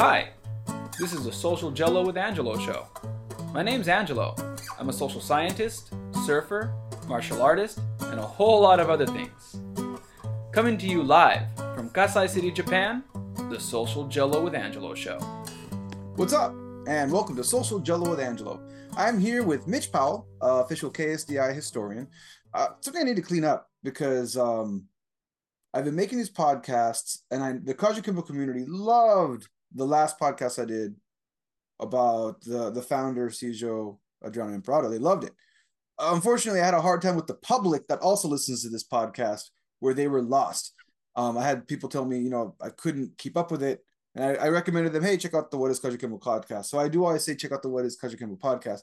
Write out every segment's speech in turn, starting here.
Hi, this is the Social Gelo with Angelo show. My name's Angelo. I'm a social scientist, surfer, martial artist, and a whole lot of other things. Coming to you live from Kasai City, Japan, the Social Gelo with Angelo show. What's up? And welcome to Social Gelo with Angelo. I'm here with Mitch Powell, uh, official KSDI historian. Uh, something I need to clean up because um, I've been making these podcasts, and I, the Kajukenbo community loved the last podcast I did about the the founder Sijo Adriano Emperado. They loved it. Unfortunately, I had a hard time with the public that also listens to this podcast, where they were lost. Um, I had people tell me, you know, I couldn't keep up with it, and I, I recommended them, hey, check out the What Is Kajukenbo podcast. So I do always say, check out the What Is Kajukenbo podcast.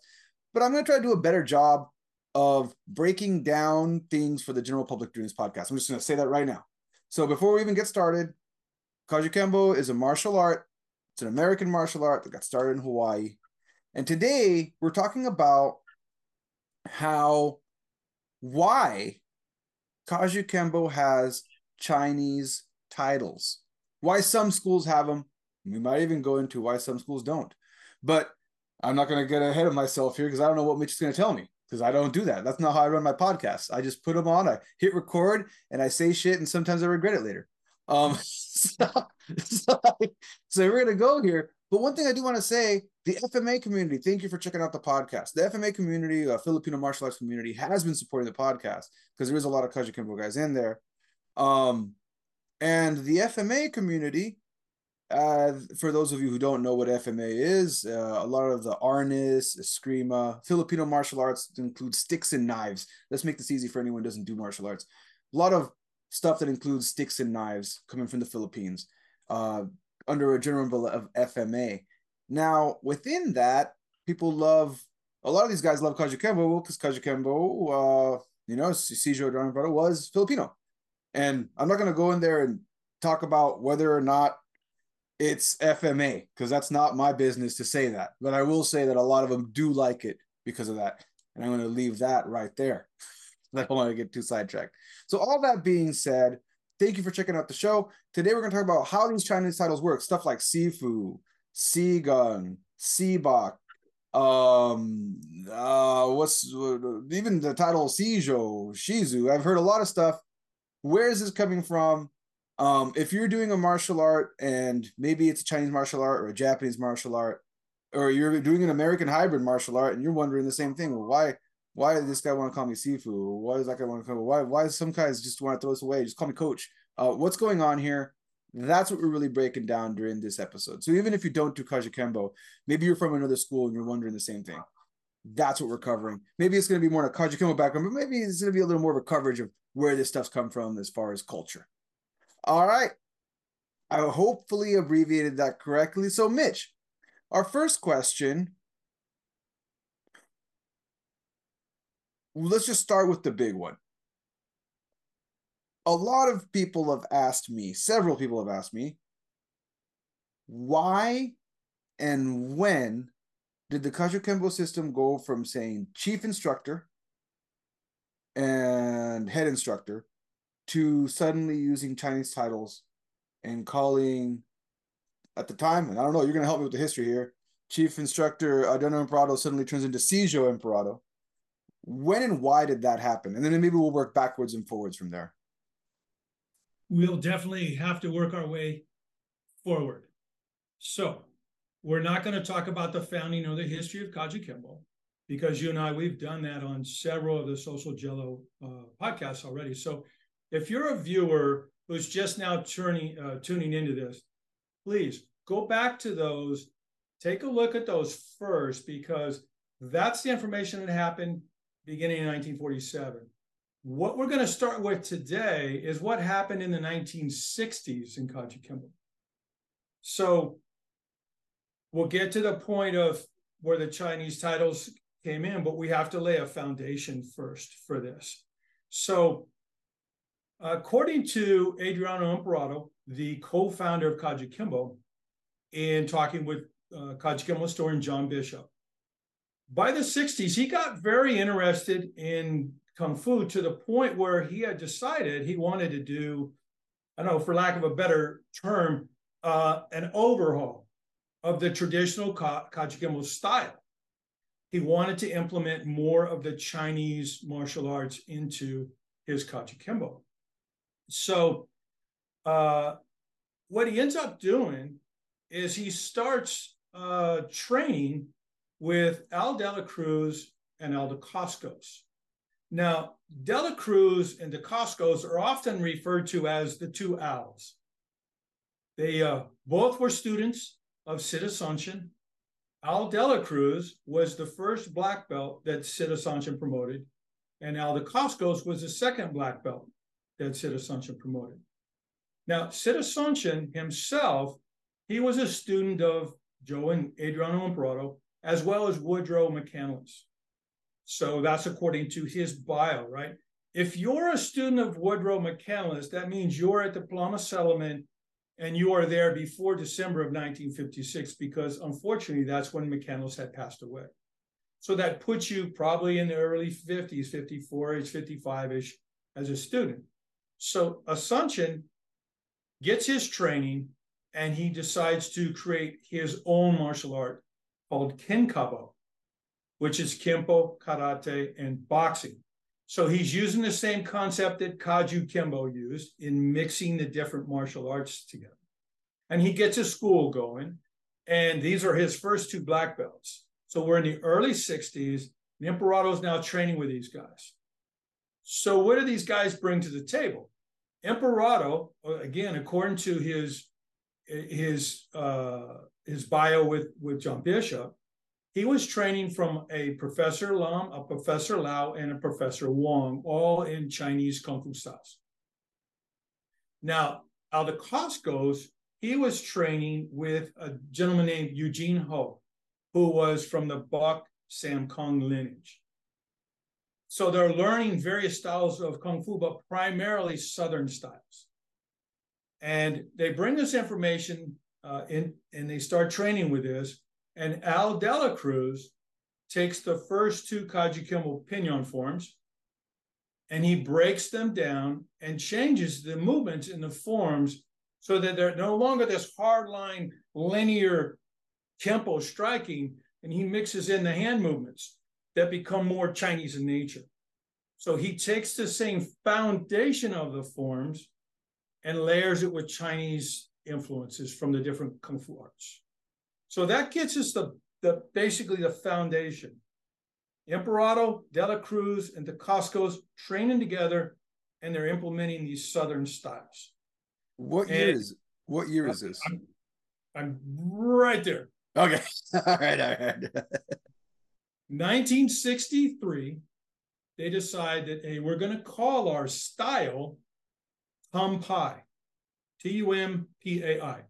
But I'm going to try to do a better job of breaking down things for the general public during this podcast. I'm just going to say that right now. So before we even get started, Kajukenbo is a martial art. It's an American martial art that got started in Hawaii. And today we're talking about how, why Kajukenbo has Chinese titles, why some schools have them. We might even go into why some schools don't. But I'm not going to get ahead of myself here because I don't know what Mitch is going to tell me because I don't do that. That's not how I run my podcast. I just put them on, I hit record, and I say shit, and sometimes I regret it later. Um, so, so, so we're gonna go here. But one thing I do want to say, the FMA community, thank you for checking out the podcast. The FMA community, uh, Filipino martial arts community, has been supporting the podcast because there is a lot of Kajukenbo guys in there. Um, and the FMA community, uh, for those of you who don't know what FMA is, uh, a lot of the Arnis, Eskrima, Filipino martial arts include sticks and knives. Let's make this easy for anyone who doesn't do martial arts. A lot of stuff that includes sticks and knives coming from the Philippines uh, under a general umbrella of FMA. Now, within that, people love a lot of these guys love Kajukenbo because Kajukenbo, uh, you know, Sijo Adriano was Filipino. And I'm not going to go in there and talk about whether or not it's FMA because that's not my business to say that. But I will say that a lot of them do like it because of that. And I'm going to leave that right there. I don't want to get too sidetracked. So, all that being said, thank you for checking out the show. Today, we're going to talk about how these Chinese titles work. Stuff like Sifu, Sigong, Sibak, um, uh, what's even the title Sijo, Shizu. I've heard a lot of stuff. Where is this coming from? Um, if you're doing a martial art and maybe it's a Chinese martial art or a Japanese martial art, or you're doing an American hybrid martial art and you're wondering the same thing, well, why why does this guy want to call me Sifu? Why does that guy want to call me? Why why does some guys just want to throw us away? Just call me coach. Uh, what's going on here? That's what we're really breaking down during this episode. So even if you don't do Kajukenbo, maybe you're from another school and you're wondering the same thing. That's what we're covering. Maybe it's going to be more in a Kajukenbo background, but maybe it's going to be a little more of a coverage of where this stuff's come from as far as culture. All right. I hopefully abbreviated that correctly. So, Mitch, our first question. Let's just start with the big one. A lot of people have asked me, several people have asked me, why and when did the Kajukenbo system go from saying chief instructor and head instructor to suddenly using Chinese titles and calling at the time, and I don't know, you're gonna help me with the history here. Chief instructor Adriano Emperado suddenly turns into Sijo Imperato. When and why did that happen? And then maybe we'll work backwards and forwards from there. We'll definitely have to work our way forward. So we're not going to talk about the founding or the history of Kajukenbo because you and I, we've done that on several of the Social Gelo uh, podcasts already. So if you're a viewer who's just now turning uh, tuning into this, please go back to those, take a look at those first because that's the information that happened beginning in 1947. What we're going to start with today is what happened in the 1960s in Kajukenbo. So we'll get to the point of where the Chinese titles came in, but we have to lay a foundation first for this. So According to Adriano Emperado, the co-founder of Kajukenbo, in talking with uh, Kajukenbo historian John Bishop, by the 60s, he got very interested in Kung Fu to the point where he had decided he wanted to do, I don't know, for lack of a better term, uh, an overhaul of the traditional Kajukenbo style. He wanted to implement more of the Chinese martial arts into his Kajukenbo. So, uh, what he ends up doing is he starts uh, training with Al Dela Cruz and Al Dacascos. Now, Dela Cruz and Dacascos are often referred to as the two Als. They uh, both were students of Sid Asuncion. Al Dela Cruz was the first black belt that Sid Asuncion promoted, and Al Dacascos was the second black belt that Sid Asuncion promoted. Now, Sid Asuncion himself, he was a student of Joe and Adriano Emperado, as well as Woodrow McCandless. So that's according to his bio, right? If you're a student of Woodrow McCandless, that means you're at the Palama settlement and you are there before December of 1956, because unfortunately, that's when McCandless had passed away. So that puts you probably in the early 50s, 54 ish, 55 ish as a student. So Asuncion gets his training and he decides to create his own martial art called Kinkabo, which is Kempo, Karate, and boxing. So he's using the same concept that Kaju Kajukenbo used in mixing the different martial arts together. And he gets his school going. And these are his first two black belts. So we're in the early 60s. And Emperado is now training with these guys. So what do these guys bring to the table? Emperado, again, according to his his uh, his bio with with John Bishop, he was training from a Professor Lam, a Professor Lau, and a Professor Wong, all in Chinese Kung Fu styles. Now, Al Dacascos, he was training with a gentleman named Eugene Ho, who was from the Bok Sam Kong lineage. So they're learning various styles of Kung Fu, but primarily Southern styles. And they bring this information uh, in and they start training with this. And Al de la Cruz takes the first two Kajukenbo Pinan forms and he breaks them down and changes the movements in the forms so that they're no longer this hardline linear tempo striking, and he mixes in the hand movements that become more Chinese in nature. So he takes the same foundation of the forms and layers it with Chinese influences from the different kung fu arts. So that gets us the, the basically the foundation. Emperado, De La Cruz, and Dacascos training together, and they're implementing these Southern styles. What year and is what year is this? I'm, I'm right there. Okay. all right, all right. 1963, they decide that hey, we're going to call our style Tum Pai, T U M P A I.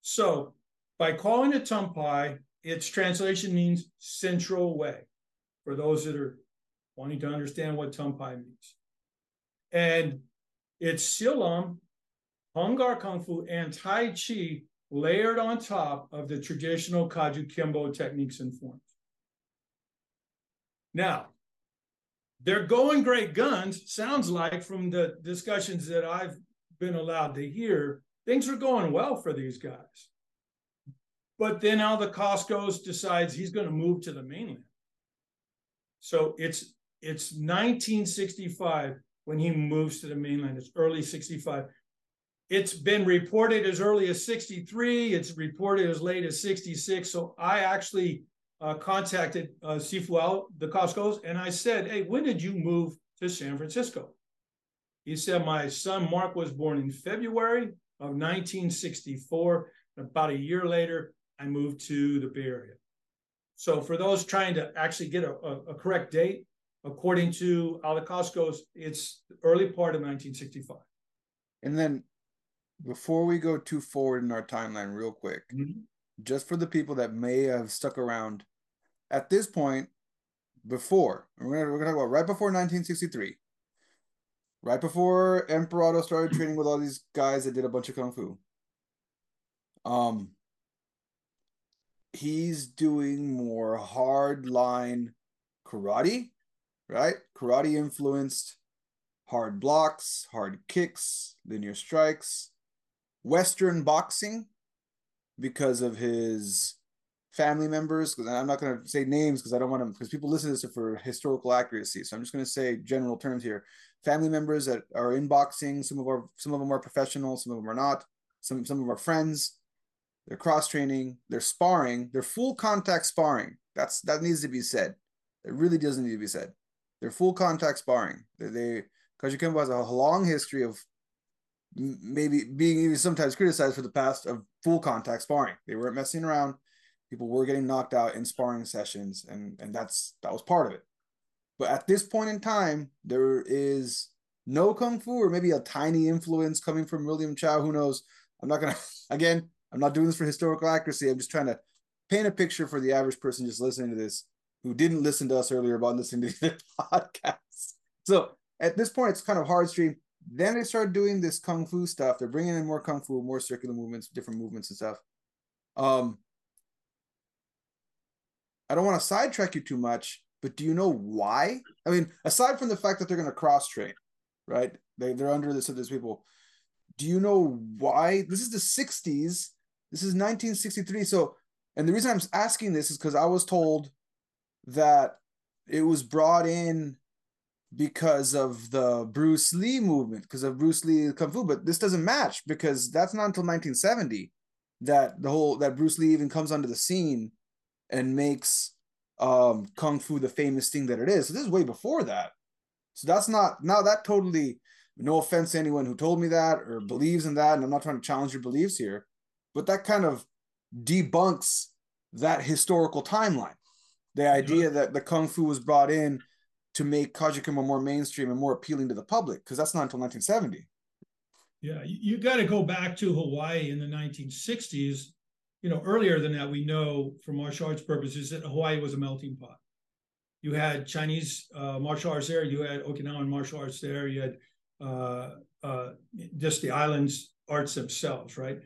So by calling it Tum Pai, its translation means central way for those that are wanting to understand what Tum Pai means. And it's Silam, Hung Gar Kung Fu, and Tai Chi layered on top of the traditional Kajukenbo techniques and forms. Now, they're going great guns, sounds like from the discussions that I've been allowed to hear, things are going well for these guys. But then Al Dacascos decides he's going to move to the mainland. So it's it's 1965 when he moves to the mainland. It's early 65. It's been reported as early as 63. It's reported as late as 66. So I actually uh, contacted uh, Sifu Al Dacascos and I said, hey, when did you move to San Francisco? He said, my son Mark was born in February of 1964. About a year later, I moved to the Bay Area. So for those trying to actually get a, a, a correct date, according to Al Dacascos, it's early part of 1965. And then before we go too forward in our timeline, real quick, mm-hmm. just for the people that may have stuck around at this point, before we're gonna talk about right before 1963, right before Emperado started training with all these guys that did a bunch of kung fu. Um, he's doing more hard line karate, right? Karate influenced hard blocks, hard kicks, linear strikes, Western boxing, because of his family members. Because I'm not going to say names because I don't want to, because people listen to this for historical accuracy. So I'm just going to say general terms here. Family members that are in boxing. Some of our, some of them are professional. Some of them are not. Some, some of our friends. They're cross training. They're sparring. They're full contact sparring. That's that needs to be said. It really doesn't need to be said. They're full contact sparring. They, they Kajukenbo has a long history of maybe being even sometimes criticized for the past of full contact sparring. They weren't messing around. People were getting knocked out in sparring sessions, and and that's that was part of it. But at this point in time, there is no kung fu, or maybe a tiny influence coming from William Chow. Who knows? I'm not gonna again. I'm not doing this for historical accuracy. I'm just trying to paint a picture for the average person just listening to this who didn't listen to us earlier about listening to the podcast. So at this point, it's kind of hard stream. Then they started doing this kung fu stuff. They're bringing in more kung fu, more circular movements, different movements and stuff. Um, I don't want to sidetrack you too much, but do you know why? I mean, aside from the fact that they're going to cross train, right? They they're under this of these people. Do you know why? This is the '60s. This is 1963. So, and the reason I'm asking this is because I was told that it was brought in because of the Bruce Lee movement, because of Bruce Lee Kung Fu, but this doesn't match because that's not until 1970 that the whole that Bruce Lee even comes onto the scene and makes um Kung Fu the famous thing that it is. So this is way before that. So that's not now that totally no offense to anyone who told me that or believes in that, and I'm not trying to challenge your beliefs here, but that kind of debunks that historical timeline. The idea that the Kung Fu was brought in to make Kajukenbo more mainstream and more appealing to the public because that's not until 1970. Yeah, you, you got to go back to Hawaii in the 1960s. You know, earlier than that, we know for martial arts purposes that Hawaii was a melting pot. You had Chinese uh, martial arts there, you had Okinawan martial arts there, you had uh, uh, just the islands arts themselves, right?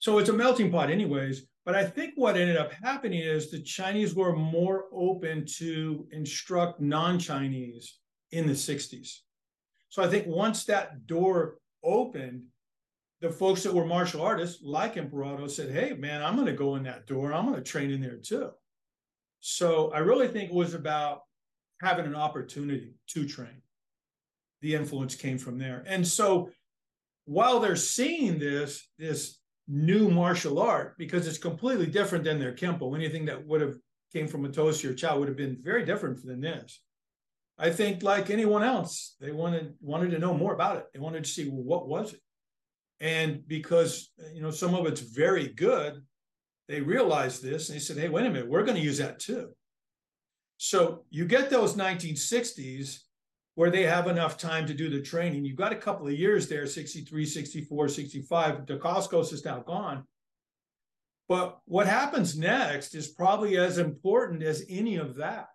So it's a melting pot, anyways. But I think what ended up happening is the Chinese were more open to instruct non Chinese in the 60s. So I think once that door opened, the folks that were martial artists, like Emperado, said, Hey, man, I'm going to go in that door. I'm going to train in there too. So I really think it was about having an opportunity to train. The influence came from there. And so while they're seeing this, this new martial art because it's completely different than their kempo. Anything that would have came from Mitose or Chow would have been very different than this. I think, like anyone else, they wanted wanted to know more about it. They wanted to see well, what was it, and because you know some of it's very good, they realized this and they said, "Hey, wait a minute, we're going to use that too." So you get those 1960s where they have enough time to do the training. You've got a couple of years there 63, 64, 65. Dacascos is now gone. But what happens next is probably as important as any of that.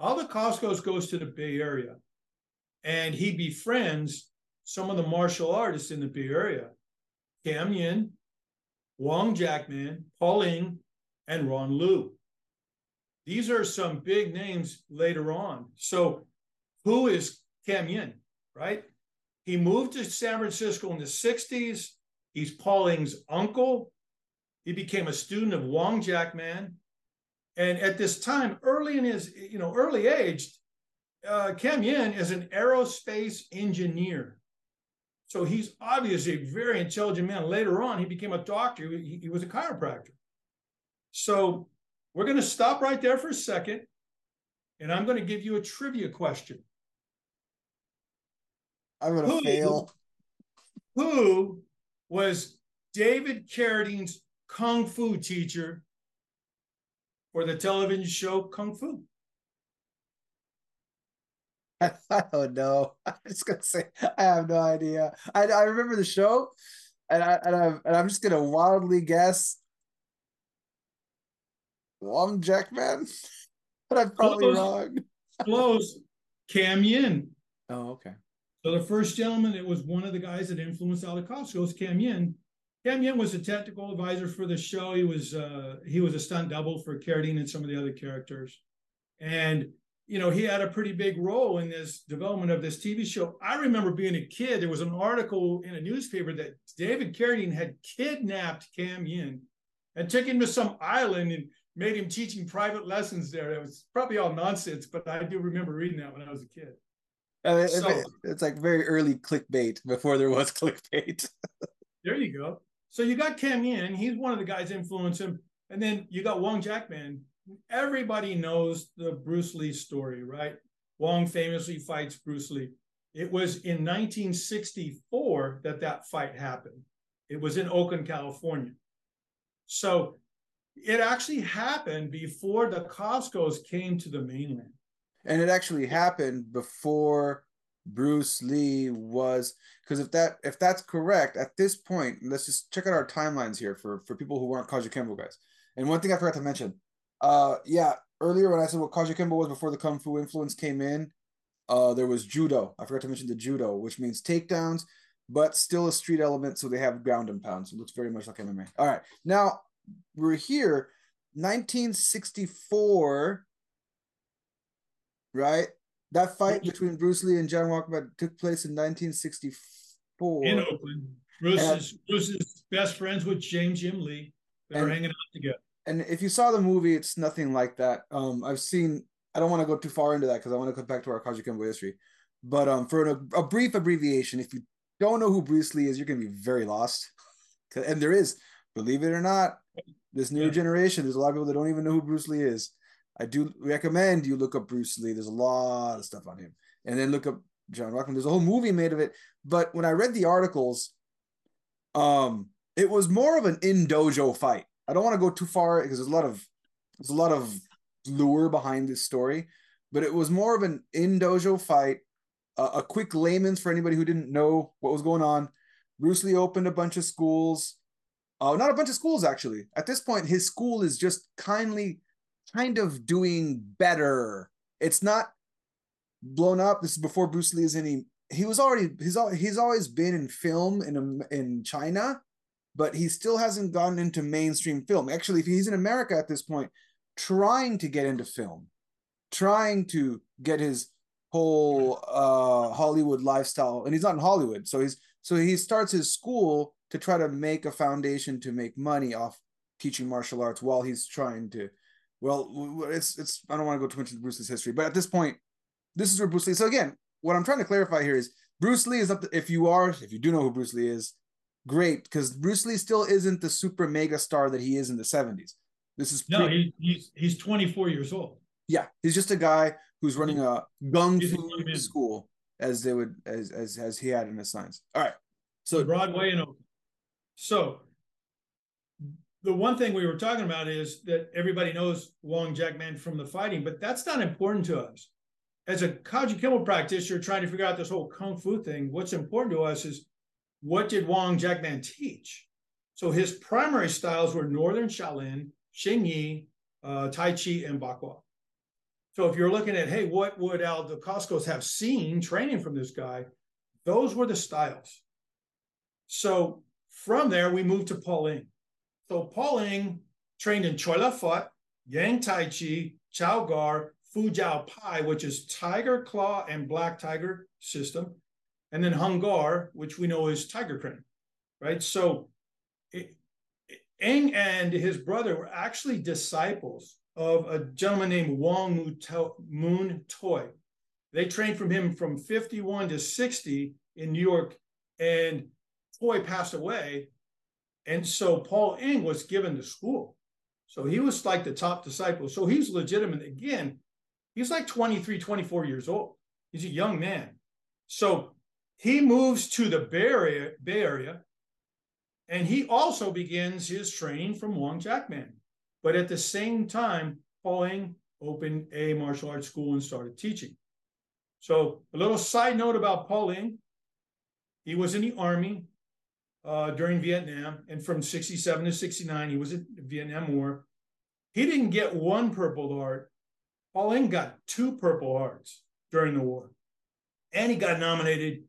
Dacascos goes to the Bay Area and he befriends some of the martial artists in the Bay Area Kam Yuen, Wong Jackman, Paul Eng, and Ron Liu. These are some big names later on. So who is Kam Yuen, right? He moved to San Francisco in the 60s. He's Paul Eng's uncle. He became a student of Wong Jackman. And at this time, early in his, you know, early age, uh, Kam Yuen is an aerospace engineer. So he's obviously a very intelligent man. Later on, he became a doctor. He, he was a chiropractor. So we're going to stop right there for a second. And I'm going to give you a trivia question. I'm gonna who, fail. Who was David Carradine's kung fu teacher for the television show Kung Fu? I, I don't know. I'm just gonna say I have no idea. I, I remember the show, and I and I'm and I'm just gonna wildly guess Wong Jackman, but I'm probably Close. wrong. Close. Kam Yuen. Oh, okay. So the first gentleman, it was one of the guys that influenced Al Dacascos, was Kam Yuen. Kam Yuen was a technical advisor for the show. He was uh, he was a stunt double for Carradine and some of the other characters, and you know he had a pretty big role in this development of this TV show. I remember being a kid. There was an article in a newspaper that David Carradine had kidnapped Kam Yuen and took him to some island and made him teaching private lessons there. It was probably all nonsense, but I do remember reading that when I was a kid. Uh, so, it's like very early clickbait before there was clickbait. there you go. So you got Kam Yuen, he's one of the guys influencing him. And then you got Wong Jackman. Everybody knows the Bruce Lee story, right? Wong famously fights Bruce Lee. It was in 1964 that that fight happened. It was in Oakland, California. So it actually happened before Dacascos came to the mainland. And it actually happened before Bruce Lee was because if that if that's correct at this point, let's just check out our timelines here for for people who aren't Kajukenbo guys. And one thing I forgot to mention, uh, yeah, earlier when I said what Kajukenbo was before the Kung Fu influence came in, uh, there was judo. I forgot to mention the judo, which means takedowns, but still a street element. So they have ground and pound. So it looks very much like MMA. All right, now we're here, 1964, right? That fight between Bruce Lee and Wong Jackman took place in 1964 in Oakland. Bruce is Bruce is best friends with James Jim Lee. They were hanging out together and if you saw the movie, it's nothing like that. Um, I've seen. I don't want to go too far into that because I want to come back to our Kajukenbo history. But um, for a, a brief abbreviation, if you don't know who Bruce Lee is, you're gonna be very lost. And there is, believe it or not, this new yeah. generation. There's a lot of people that don't even know who Bruce Lee is. I do recommend you look up Bruce Lee. There's a lot of stuff on him, and then look up Wong Jackman. There's a whole movie made of it. But when I read the articles, um, it was more of an in dojo fight. I don't want to go too far because there's a lot of there's a lot of lure behind this story, but it was more of an in dojo fight, uh, a quick layman's for anybody who didn't know what was going on. Bruce Lee opened a bunch of schools, uh, not a bunch of schools actually. At this point, his school is just kindly, kind of doing better. It's not blown up. This is before Bruce Lee is any. He was already he's he's always been in film in in China, but he still hasn't gotten into mainstream film. Actually, if he's in America at this point, trying to get into film, trying to get his whole uh, Hollywood lifestyle, and he's not in Hollywood, so he's so he starts his school to try to make a foundation to make money off teaching martial arts while he's trying to. Well, it's it's I don't want to go too much into Bruce's history, but at this point, this is where Bruce Lee. So again, what I'm trying to clarify here is Bruce Lee is up. To, if you are, if you do know who Bruce Lee is, great because Bruce Lee still isn't the super mega star that he is in the 70s. This is no, he, he's he's 24 years old. Yeah, he's just a guy who's running a gung fu school, as they would as as as he had in his signs. All right, so Broadway and Oakland. So the one thing we were talking about is that everybody knows Wong Jackman from the fighting, but that's not important to us. As a Kajukenbo practitioner trying to figure out this whole kung fu thing, what's important to us is what did Wong Jackman teach? So his primary styles were Northern Shaolin, Xing Yi, uh, Tai Chi, and Bagua. So if you're looking at, hey, what would Al Dacascos have seen training from this guy? Those were the styles. So from there, we moved to Paul Eng. So Paul Eng trained in Choy Li Fut, Yang Tai Chi, Chow Gar, Fu Jiao Pai, which is Tiger Claw and Black Tiger system, and then Hung Gar, which we know is tiger crane, right? So Eng and his brother were actually disciples of a gentleman named Wong Moon Toy. They trained from him from 51 to 60 in New York, and Toy passed away. And so Paul Eng was given the school. So he was like the top disciple. So he's legitimate. Again, he's like 23, 24 years old. He's a young man. So he moves to the Bay Area, Bay Area and he also begins his training from Wong Jackman. But at the same time, Paul Eng opened a martial arts school and started teaching. So, a little side note about Paul Eng he was in the Army uh, during Vietnam, and from 67 to 69, he was in the Vietnam War. He didn't get one Purple Heart. Paul Eng got two Purple Hearts during the war. And he got nominated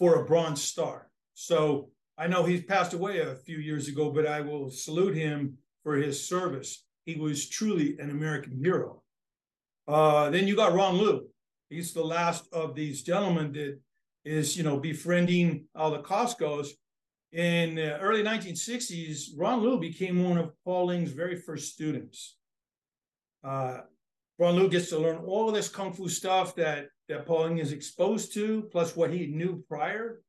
for a Bronze Star. So I know he's passed away a few years ago, but I will salute him for his service. He was truly an American hero. Uh, then you got Ron Liu. He's the last of these gentlemen that is, you know, befriending Al Dacascos. in the early 1960s, Ron Liu became one of Paul Eng's very first students. Uh, Ron Liu gets to learn all of this kung fu stuff that that Paul Eng is exposed to, plus what he knew prior.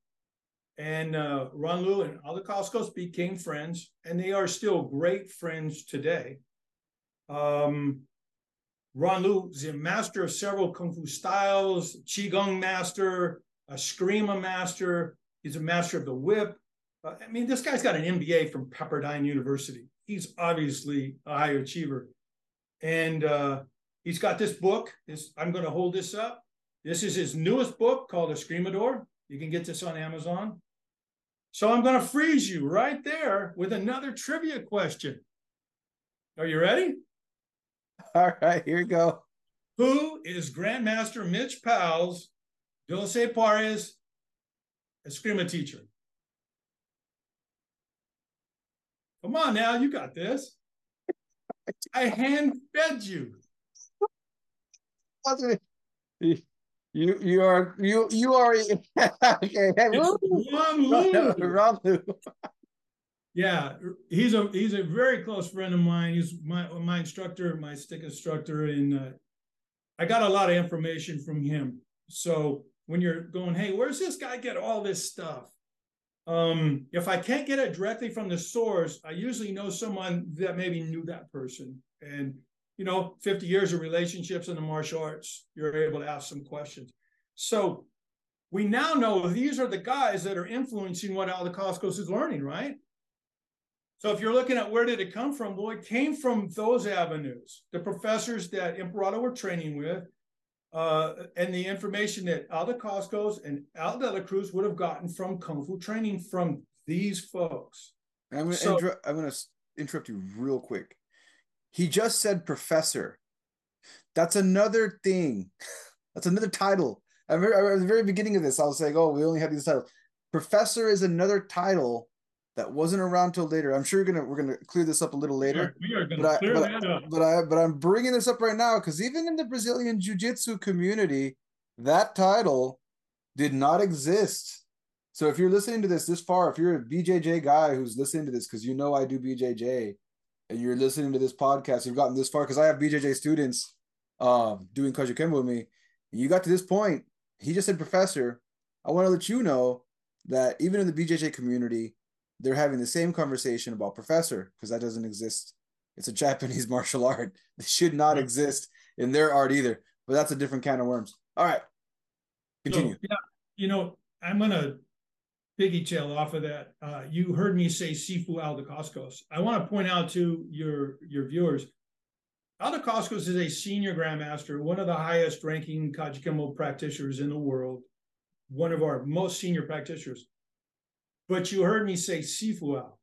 And uh, Ron Liu and Al Dacascos became friends, and they are still great friends today. Um, Ron Liu is a master of several kung fu styles, qigong master, a Eskrima master. He's a master of the whip. Uh, I mean, this guy's got an MBA from Pepperdine University. He's obviously a high achiever, and uh, he's got this book. This, I'm going to hold this up. This is his newest book called Eskrimador. You can get this on Amazon. So I'm going to freeze you right there with another trivia question. Are you ready? All right, here we go. Who is Grandmaster Mitch Powell's Dulce Pares Eskrima teacher? Come on now, you got this. I hand fed you. You you are you you are okay. Hey, Ron Ron yeah, he's a he's a very close friend of mine. He's my my instructor, my stick instructor, and uh, I got a lot of information from him. So when you're going, hey, where's this guy get all this stuff? Um, if I can't get it directly from the source, I usually know someone that maybe knew that person. And you know, 50 years of relationships in the martial arts, you're able to ask some questions. So we now know these are the guys that are influencing what Al Dacascos is learning, right? So if you're looking at where did it come from, well, it came from those avenues, the professors that Emperado were training with, uh, and the information that Al Dacascos and Al de la Cruz would have gotten from Kung Fu training from these folks. I'm going so, to interrupt you real quick. He just said professor. That's another thing. That's another title. At the very beginning of this, I was saying, oh, we only have these titles. Professor is another title that wasn't around till later. I'm sure gonna we're gonna clear this up a little later. We are, we are gonna but clear I, but, that up. But I but I'm bringing this up right now because even in the Brazilian Jiu-Jitsu community, that title did not exist. So if you're listening to this this far, if you're a BJJ guy who's listening to this because you know I do BJJ, you're listening to this podcast, you've gotten this far because I have BJJ students um, doing Kajukenbo with me. You got to this point. He just said, Professor, I want to let you know that even in the BJJ community, they're having the same conversation about Professor because that doesn't exist. It's a Japanese martial art. It should not exist in their art either. But that's a different can of worms. All right, continue. So, yeah, you know, I'm gonna piggy tail off of that. Uh, you heard me say Sifu Al Dacascos. I want to point out to your your viewers, Al Dacascos is a senior grandmaster, one of the highest ranking Kajukenbo practitioners in the world, one of our most senior practitioners. But you heard me say Sifu Al.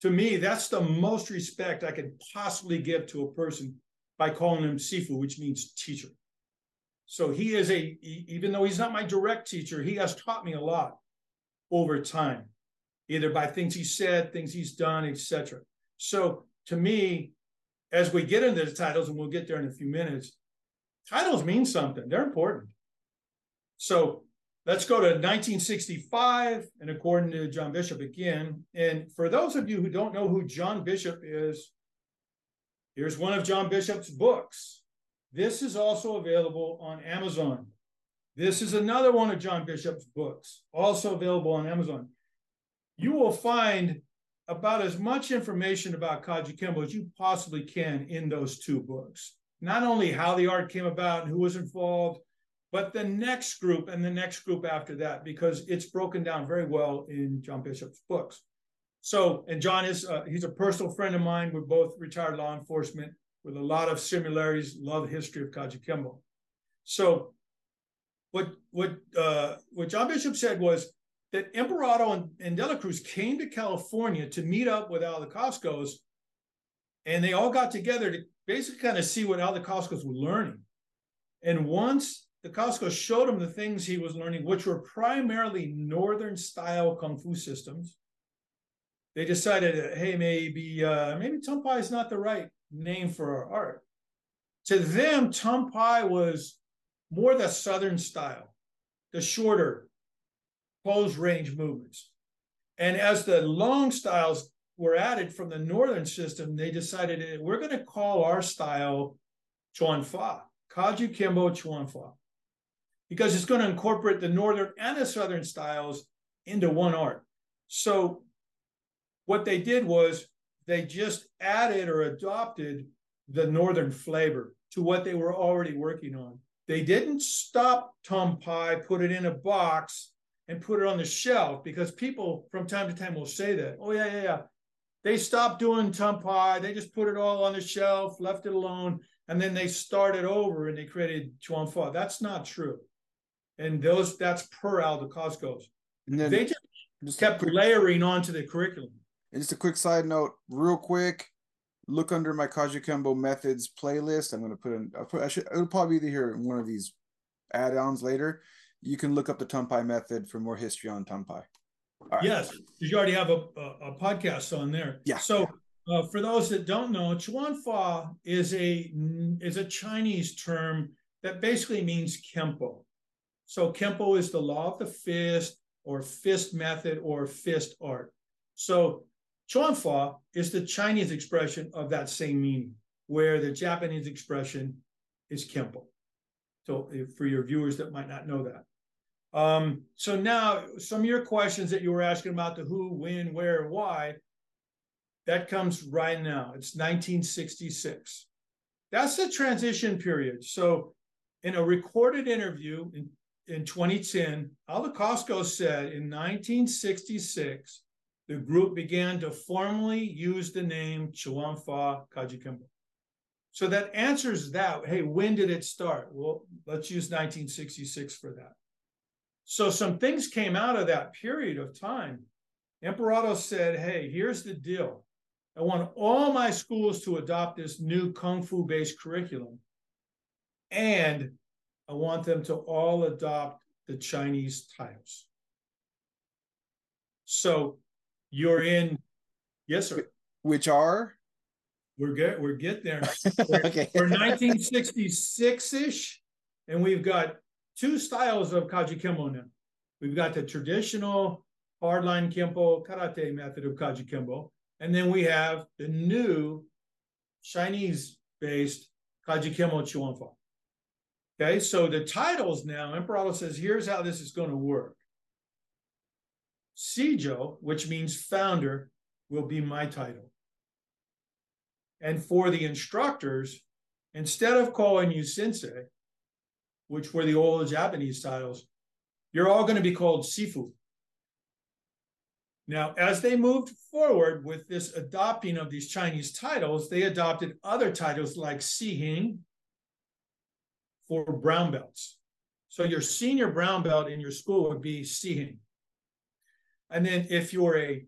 To me, that's the most respect I could possibly give to a person by calling him Sifu, which means teacher. So he is a, even though he's not my direct teacher, he has taught me a lot over time, either by things he said, things he's done, etc. So to me, as we get into the titles, and we'll get there in a few minutes, titles mean something. They're important. So let's go to 1965, and according to John Bishop again. And for those of you who don't know who John Bishop is, here's one of John Bishop's books. This is also available on Amazon. This is another one of John Bishop's books, also available on Amazon. You will find about as much information about Kajukenbo as you possibly can in those two books. Not only how the art came about and who was involved, but the next group and the next group after that, because it's broken down very well in John Bishop's books. So, and John is, uh, he's a personal friend of mine. We're both retired law enforcement with a lot of similarities, love history of Kajukenbo. So what what uh, what John Bishop said was that Emperado and, and De La Cruz came to California to meet up with Al Dacascos, and they all got together to basically kind of see what Al Dacascos were learning. And once Dacascos showed him the things he was learning, which were primarily Northern style Kung Fu systems, they decided, that, hey, maybe uh, maybe Tumpai is not the right name for our art. To them, Tumpai was more the Southern style, the shorter close range movements. And as the long styles were added from the northern system, they decided we're going to call our style Chuan Fa, Kaju Kembo Chuan Fa, because it's going to incorporate the northern and the southern styles into one art. So what they did was they just added or adopted the northern flavor to what they were already working on. They didn't stop Tum Pai, put it in a box, and put it on the shelf because people from time to time will say that. Oh, yeah, yeah, yeah. They stopped doing Tum Pai. They just put it all on the shelf, left it alone, and then they started over and they created Chuan Fa. That's not true. And those that's per Al Dacascos. And then they just, just kept quick, layering onto the curriculum. And just a quick side note, real quick look under my Kajukenbo methods playlist. I'm going to put in, I'll put, I should, it'll probably be here in one of these add-ons later. You can look up the Tum Pai method for more history on Tum Pai. Right. Yes, because you already have a, a, a, podcast on there. Yeah. So uh, for those that don't know, Chuan Fa is a is a Chinese term that basically means Kempo. So Kempo is the law of the fist or fist method or fist art. So Chuanfa is the Chinese expression of that same meaning, where the Japanese expression is Kempo. So for your viewers that might not know that. Um, so now some of your questions that you were asking about the who, when, where, why, that comes right now. It's 1966. That's the transition period. So in a recorded interview in, in 2010, Al Dacascos said in 1966, the group began to formally use the name Chuanfa Kajukenbo. So that answers that. Hey, when did it start? Well, let's use 1966 for that. So some things came out of that period of time. Emperado said, hey, here's the deal. I want all my schools to adopt this new Kung Fu based curriculum. And I want them to all adopt the Chinese titles. So you're in. Yes, sir. Which are? We're good. We're get there. We're, okay. we're 1966 ish, and we've got two styles of kaji kembo now. We've got the traditional hardline kempo karate method of kaji kembo, and then we have the new Chinese-based kaji kembo chuanfa. Okay, so the titles now, Emperor says, here's how this is going to work. Sijo, which means founder, will be my title. And for the instructors, instead of calling you sensei, which were the old Japanese titles, you're all going to be called Sifu. Now, as they moved forward with this adopting of these Chinese titles, they adopted other titles like Sihing for brown belts. So your senior brown belt in your school would be Sihing. And then if you're a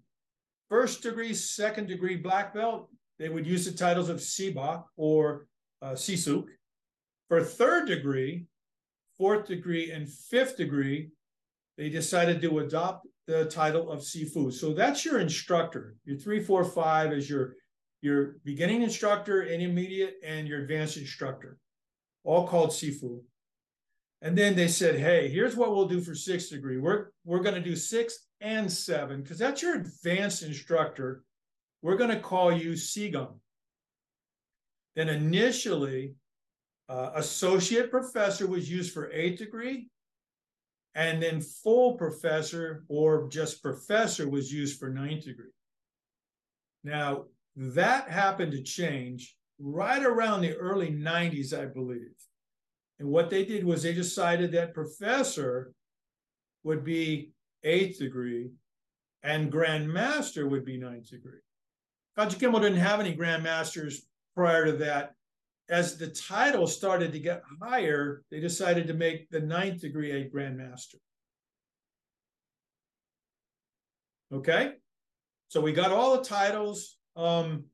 first degree, second degree black belt, they would use the titles of Siba or uh, Sisuk. For third degree, fourth degree, and fifth degree, they decided to adopt the title of Sifu. So that's your instructor. Your three, four, five is your your beginning instructor, intermediate, and your advanced instructor, all called Sifu. And then they said, hey, here's what we'll do for sixth degree. We're, we're going to do six and seven, because that's your advanced instructor. We're going to call you Sigong. Then initially, uh, associate professor was used for eighth degree, and then full professor or just professor was used for ninth degree. Now, that happened to change right around the early 90s, I believe. And what they did was they decided that professor would be eighth degree and Grand Master would be ninth degree. Kajukenbo didn't have any Grand Masters prior to that. As the title started to get higher, they decided to make the ninth degree a Grand Master. Okay, so we got all the titles. Um,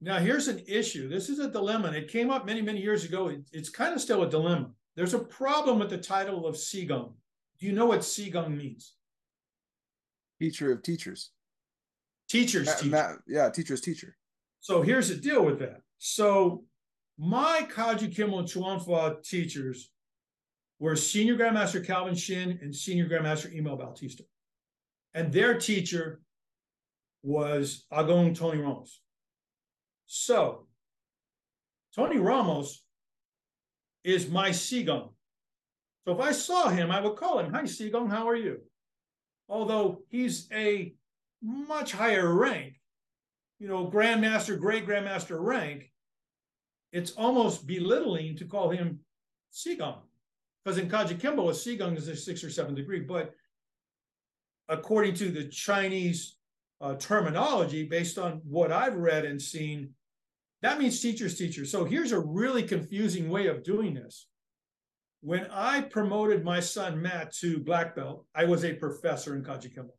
now, here's an issue. This is a dilemma. And it came up many, many years ago. It, it's kind of still a dilemma. There's a problem with the title of Sigong. Do you know what Sigong means? Teacher of teachers. Teacher's ma- teacher. Ma- yeah, teacher's teacher. So here's the deal with that. So my Kaji Kembo Chuanfa teachers were Senior Grandmaster Calvin Shin and Senior Grandmaster Emil Bautista. and their teacher was Agon Tony Ramos. So Tony Ramos is my Sigong. So if I saw him, I would call him, Hi, Sigong, how are you? Although he's a much higher rank, you know, Grandmaster, Great Grandmaster rank, it's almost belittling to call him Sigong. Because in Kajukenbo, a Sigong is a six or seven degree. But according to the Chinese uh, terminology, based on what I've read and seen, that means teacher's teacher. So here's a really confusing way of doing this. When I promoted my son Matt to black belt, I was a professor in Kajukenbo.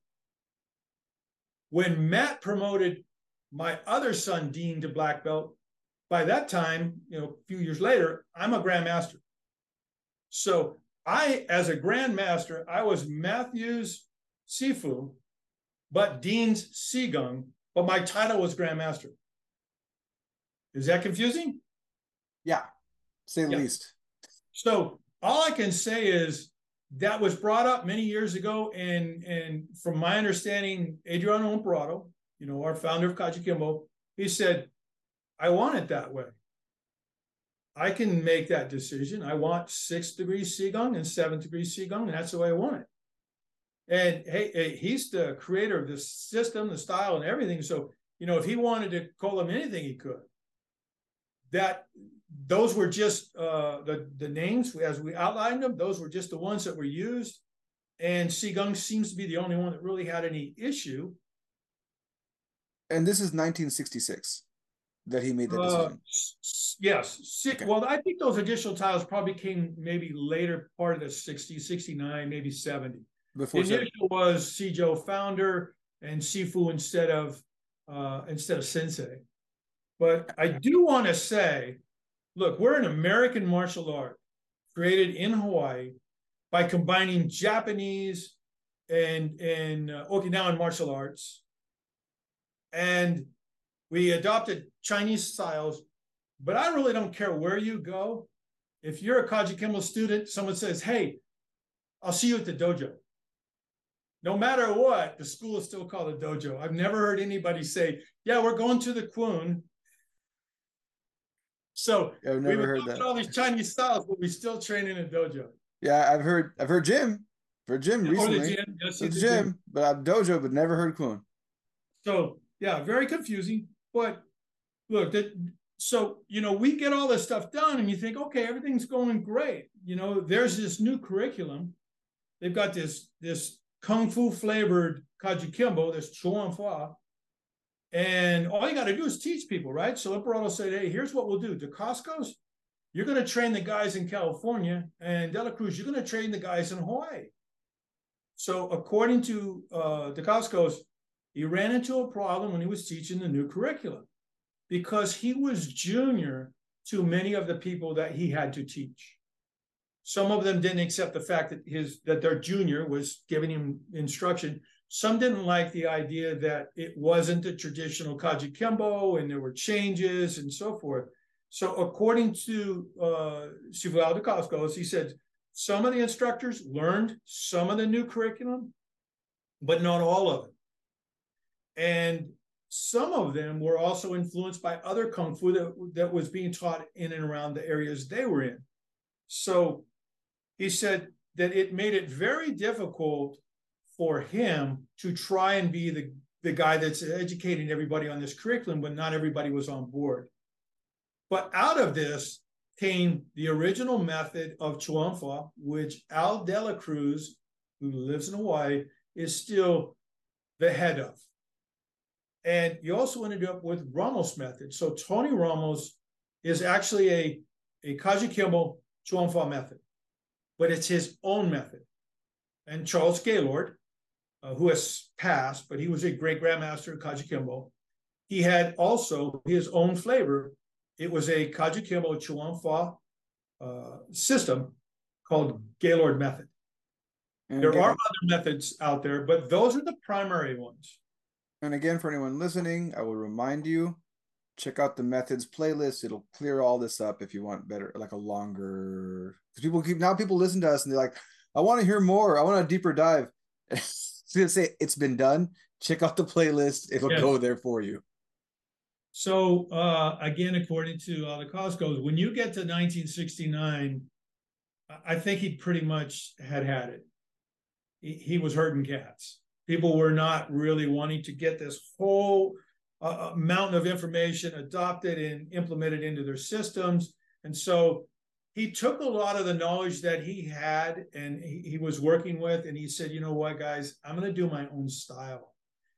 When Matt promoted my other son Dean to black belt, by that time, you know, a few years later, I'm a grandmaster. So I, as a grandmaster, I was Matthew's Sifu, but Dean's Sigong, but my title was grandmaster. Is that confusing? Yeah, say the yeah. least. So all I can say is that was brought up many years ago, and and from my understanding, Adriano Emperado, you know, our founder of Kajukenbo, he said, "I want it that way. I can make that decision. I want six degrees Sigong and seven degrees Sigong, and that's the way I want it." And hey, hey, he's the creator of the system, the style, and everything. So you know, if he wanted to call him anything, he could that those were just uh, the the names as we outlined them. Those were just the ones that were used, and Sigong seems to be the only one that really had any issue. And this is 1966 that he made that uh, decision. yes. Six, okay. Well, I think those additional tiles probably came maybe later part of the 60s, 69, maybe 70. Before the initial was Sijo founder and Sifu instead of uh, instead of Sensei. But I do want to say, look, we're an American martial art created in Hawaii by combining Japanese and and uh, Okinawan martial arts, and we adopted Chinese styles. But I really don't care where you go. If you're a Kaji Kajukenbo student, someone says, "Hey, I'll see you at the dojo." No matter what, the school is still called a dojo. I've never heard anybody say, "Yeah, we're going to the Kwoon so I've never heard that. All these Chinese styles, but we still train in a dojo. Yeah, I've heard. I've heard gym for gym yeah, oh, recently. the gym, yes, the, the gym, but I've dojo, but never heard Kwoon. So yeah, very confusing. But look, that so you know we get all this stuff done, and you think, okay, everything's going great. You know, there's this new curriculum. They've got this this kung fu flavored Kajukenbo, this chuan fa, and all you got to do is teach people, right? So Emperado said, hey, here's what we'll do. Dacascos, you're going to train the guys in California, and De La Cruz, you're going to train the guys in Hawaii. So according to uh, Dacascos, he ran into a problem when he was teaching the new curriculum because he was junior to many of the people that he had to teach. Some of them didn't accept the fact that his that their junior was giving him instruction some didn't like the idea that it wasn't the traditional Kajukenbo and there were changes and so forth. So according to uh, Dacascos, he said some of the instructors learned some of the new curriculum, but not all of it. And some of them were also influenced by other kung fu that, that was being taught in and around the areas they were in. So he said that it made it very difficult for him to try and be the, the guy that's educating everybody on this curriculum when not everybody was on board. But out of this came the original method of Chuan Fa, which Al De La Cruz, who lives in Hawaii, is still the head of. And you also ended up with Ramos method. So Tony Ramos is actually a, a Kajukenbo Chuan Fa method, but it's his own method. And Charles Gaylord, uh, who has passed, but he was a great grandmaster of Kajukenbo. He had also his own flavor. It was a Kajukenbo Chuan Fa uh, system called Gaylord method. And there again, are other methods out there, but those are the primary ones. And again, for anyone listening, I will remind you check out the methods playlist. It'll clear all this up if you want better, like a longer. Because people keep now people listen to us and they're like, I want to hear more. I want a deeper dive. gonna say it's been done. Check out the playlist; it'll go there for you. So uh, again, according to uh, Dacascos, when you get to 1969, I- I think he pretty much had had it. He, he was hurting cats. People were not really wanting to get this whole uh, uh, mountain of information adopted and implemented into their systems, and so he took a lot of the knowledge that he had and he, he was working with, and he said, "You know what, guys, I'm going to do my own style."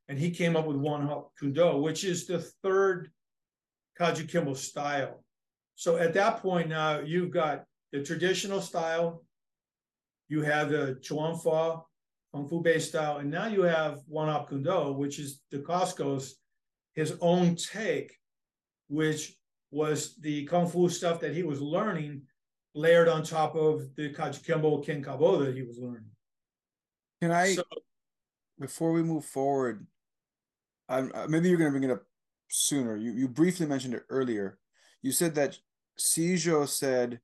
and he came up with Won Hop Kuen Do, which is the third Kajukenbo style. So at that point now, you've got the traditional style, you have the Chuan Fa Kung Fu based style, and now you have Won Hop Kuen Do, which is Dacascos his own take, which was the Kung Fu stuff that he was learning layered on top of the Kajukenbo Ken Kabo that he was learning. Can I, So before we move forward, I'm uh, maybe you're gonna bring it up sooner. You you briefly mentioned it earlier. You said that Sijo said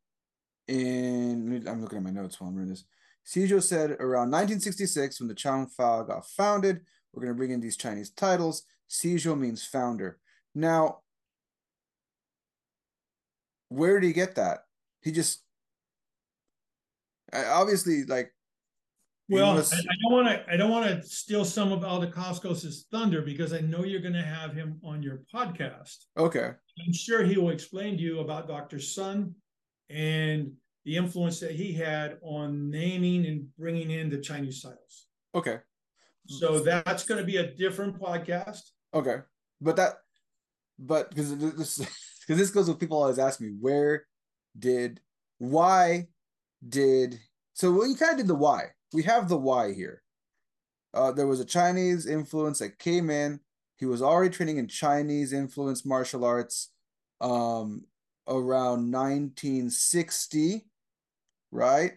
in I'm looking at my notes while I'm reading this. Sijo said around 1966 when the Chuan Fa got founded, we're gonna bring in these Chinese titles. Sijo means founder. Now, where did he get that? He just I- obviously like Well, must- I, I don't want to. I don't want to steal some of Al Dacascos thunder because I know you're going to have him on your podcast. okay. I'm sure he will explain to you about Dr. Sun and the influence that he had on naming and bringing in the Chinese titles. Okay. So that's going to be a different podcast. Okay, but that, but because this because this goes with people always ask me where did why did so you kind of did the why we have the why here. Uh, there was a Chinese influence that came in. He was already training in Chinese influenced martial arts, um, around 1960, right?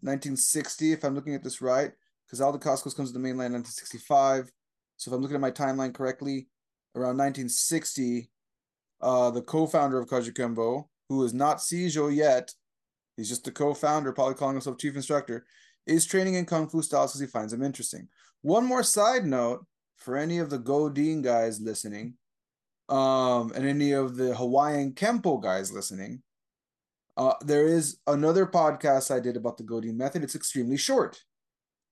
1960, if I'm looking at this right, because Al Dacascos comes to the mainland in 1965. So if I'm looking at my timeline correctly, around 1960, uh, the co-founder of Kajukenbo, who is not Sijo yet, he's just the co-founder, probably calling himself chief instructor, is training in kung fu styles because he finds them interesting. One more side note for any of the Godin guys listening, um, and any of the Hawaiian Kempo guys listening, uh, there is another podcast I did about the Godin method. It's extremely short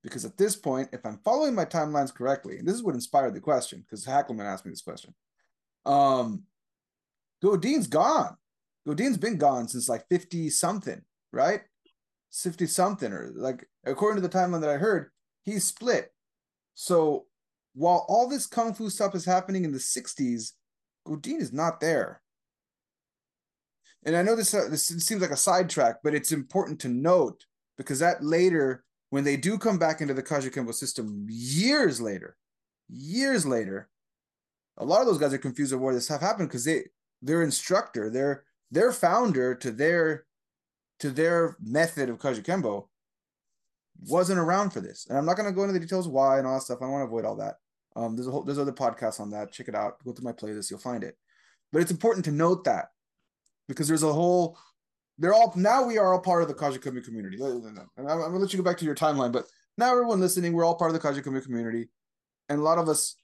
because at this point, if I'm following my timelines correctly, and this is what inspired the question, because Hackleman asked me this question. Um, Godin's gone. Godin's been gone since like 50 something, right? 50 something, or like according to the timeline that I heard, he's split. So while all this kung fu stuff is happening in the 60s, Godin is not there. And I know this, uh, this seems like a sidetrack, but it's important to note because that later, when they do come back into the Kajukenbo system years later, years later, a lot of those guys are confused of where this stuff happened because they their instructor, their their founder to their to their method of Kajukenbo wasn't around for this. And I'm not gonna go into the details why and all that stuff. I want to avoid all that. Um, there's a whole there's other podcasts on that. Check it out. Go through my playlist, you'll find it. But it's important to note that because there's a whole they're all now we are all part of the Kajukenbo community. I'm, I'm gonna let you go back to your timeline, but now everyone listening, we're all part of the Kajukenbo community, and a lot of us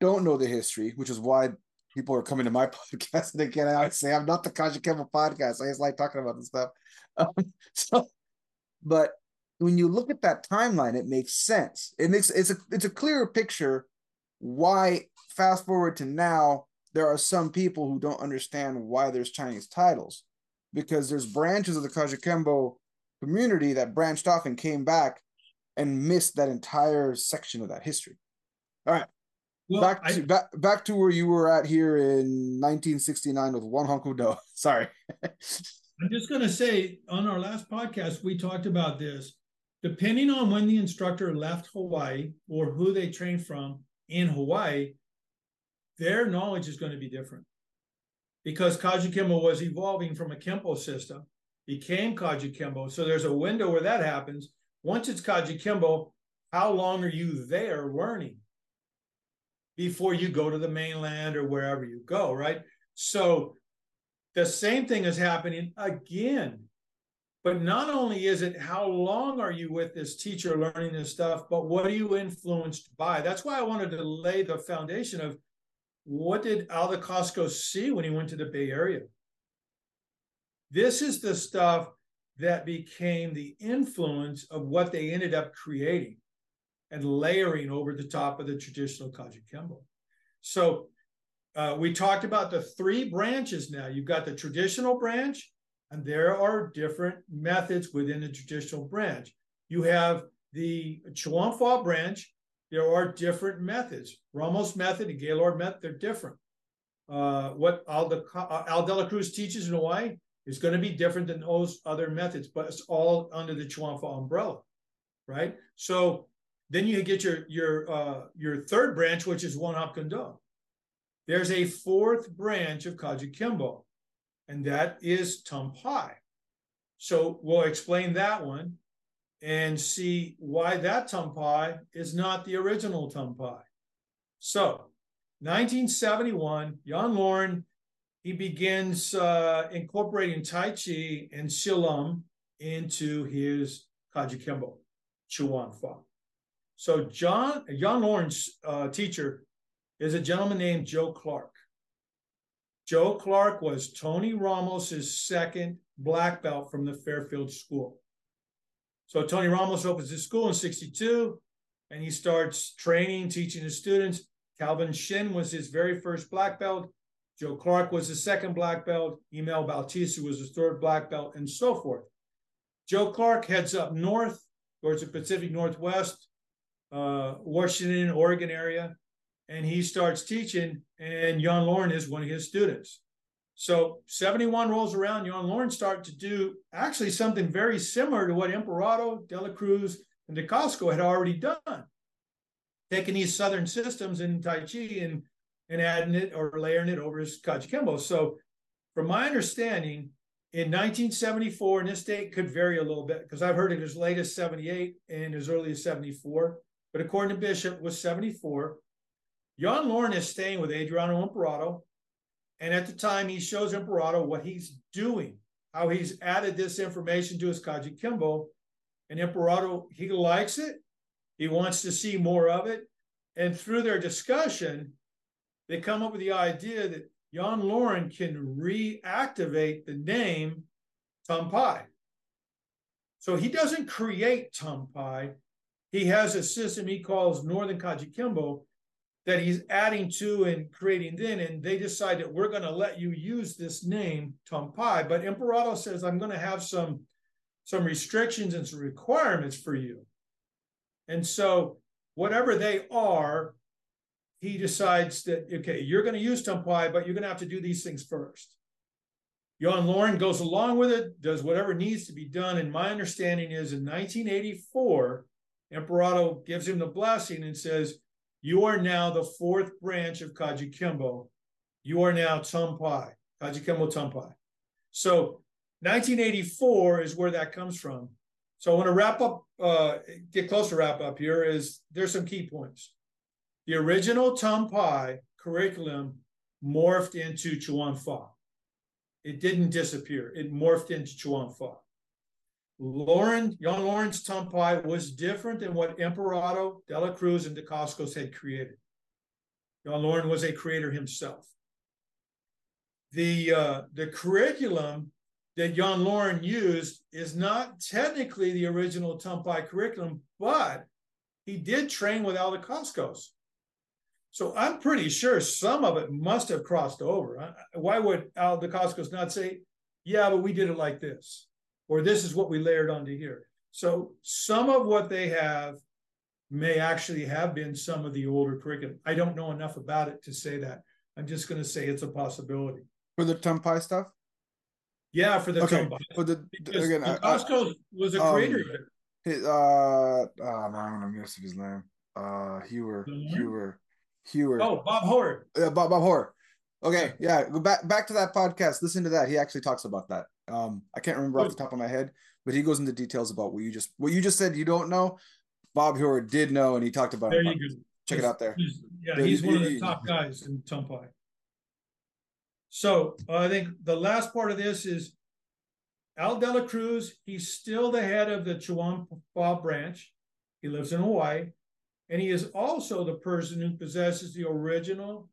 don't know the history, which is why people are coming to my podcast. And again, I say I'm not the Kajukenbo podcast. I just like talking about this stuff. Um, so, but when you look at that timeline, it makes sense. It makes it's a it's a clearer picture why fast forward to now there are some people who don't understand why there's Chinese titles because there's branches of the Kajukenbo community that branched off and came back and missed that entire section of that history. All right, Well, back I, to back, back to where you were at here in 1969 with Won Hop Kuen Do. Sorry. I'm just going to say on our last podcast, we talked about this. Depending on when the instructor left Hawaii or who they trained from in Hawaii, their knowledge is going to be different. Because Kajukenbo was evolving from a Kempo system, became Kajukenbo. So there's a window where that happens. Once it's Kajukenbo, how long are you there learning before you go to the mainland or wherever you go, right? So the same thing is happening again. But not only is it how long are you with this teacher learning this stuff, but what are you influenced by? That's why I wanted to lay the foundation of what did Al Dacascos see when he went to the Bay Area? This is the stuff that became the influence of what they ended up creating and layering over the top of the traditional Kajukenbo. So uh, we talked about the three branches now. You've got the traditional branch, and there are different methods within the traditional branch. You have the Chuanfa branch, there are different methods. Ramos method and Gaylord method, they're different. Uh, what Al, De, uh, Al de la Cruz teaches in Hawaii is going to be different than those other methods, but it's all under the Chuanfa umbrella, right? So then you get your your uh, your third branch, which is Won Hop Kuen Do. There's a fourth branch of Kajukenbo, and that is Tumpai. So we'll explain that one and see why that Tumpai is not the original Tumpai. So 1971, Jan Loren, he begins uh, incorporating Tai Chi and Silam into his Kajukenbo, Chuan Fa. So John, Jan Loren's uh, teacher is a gentleman named Joe Clark. Joe Clark was Tony Ramos's second black belt from the Fairfield School. So Tony Ramos opens his school in 62 and he starts training, teaching his students. Calvin Shin was his very first black belt. Joe Clark was the second black belt. Emil Bautista was his third black belt, and so forth. Joe Clark heads up north towards the Pacific Northwest, uh, Washington, Oregon area, and he starts teaching, and Jan Loren is one of his students. So 71 rolls around, Jan Loren start to do actually something very similar to what Emperado, De La Cruz, and Dacascos had already done. Taking these southern systems in Tai Chi and, and adding it or layering it over his Kajukenbo. So from my understanding, in 1974, and this date could vary a little bit because I've heard it as late as 78 and as early as 74, but according to Bishop was 74. Jan Loren is staying with Adriano Emperado. And at the time, he shows Emperado what he's doing, how he's added this information to his Kajukenbo. And Emperado, he likes it. He wants to see more of it. And through their discussion, they come up with the idea that Jan Loren can reactivate the name Tumpai. So he doesn't create Tumpai. He has a system he calls Northern Kajukenbo that he's adding to and creating then, and they decide that we're going to let you use this name Tumpai. But Emperado says, I'm going to have some some restrictions and some requirements for you. And so whatever they are, he decides that okay, you're going to use Tumpai, but you're going to have to do these things first. Jan Loren goes along with it, does whatever needs to be done. And my understanding is in 1984, Emperado gives him the blessing and says, you are now the fourth branch of Kajukenbo. You are now Tumpai, Kajukenbo Tumpai. So 1984 is where that comes from. So I want to wrap up, uh, get close to wrap up here is there's some key points. The original Tumpai curriculum morphed into Chuan Fa. It didn't disappear. It morphed into Chuan Fa. Loren, Jan Loren's Tumpai was different than what Emperado, De La Cruz, and Dacascos had created. Jan Loren was a creator himself. The, uh, the curriculum that Jan Loren used is not technically the original Tumpai curriculum, but he did train with Al Dacascos. So I'm pretty sure some of it must have crossed over. Why would Al Dacascos not say, yeah, but we did it like this? Or this is what we layered onto here. So some of what they have may actually have been some of the older curriculum. I don't know enough about it to say that. I'm just going to say it's a possibility. For the Tumpai stuff? Yeah, for the okay. For the again, Dacascos was a creator. Um, his, uh, oh man, I'm gonna miss his name. Uh, Hewer, Hewer, Hewer. Oh, Bob Howard. Yeah, Bob Bob Howard. Okay, yeah, go back back to that podcast. Listen to that. He actually talks about that. Um, I can't remember off the top of my head, but he goes into details about what you just what you just said. You don't know. Bob Heward did know, and he talked about there it. You go. Check he's, it out there. He's, yeah, he's one of the top guys in Tumpai. So uh, I think the last part of this is Al Dela Cruz, he's still the head of the Chuan Fa branch. He lives in Hawaii. And he is also the person who possesses the original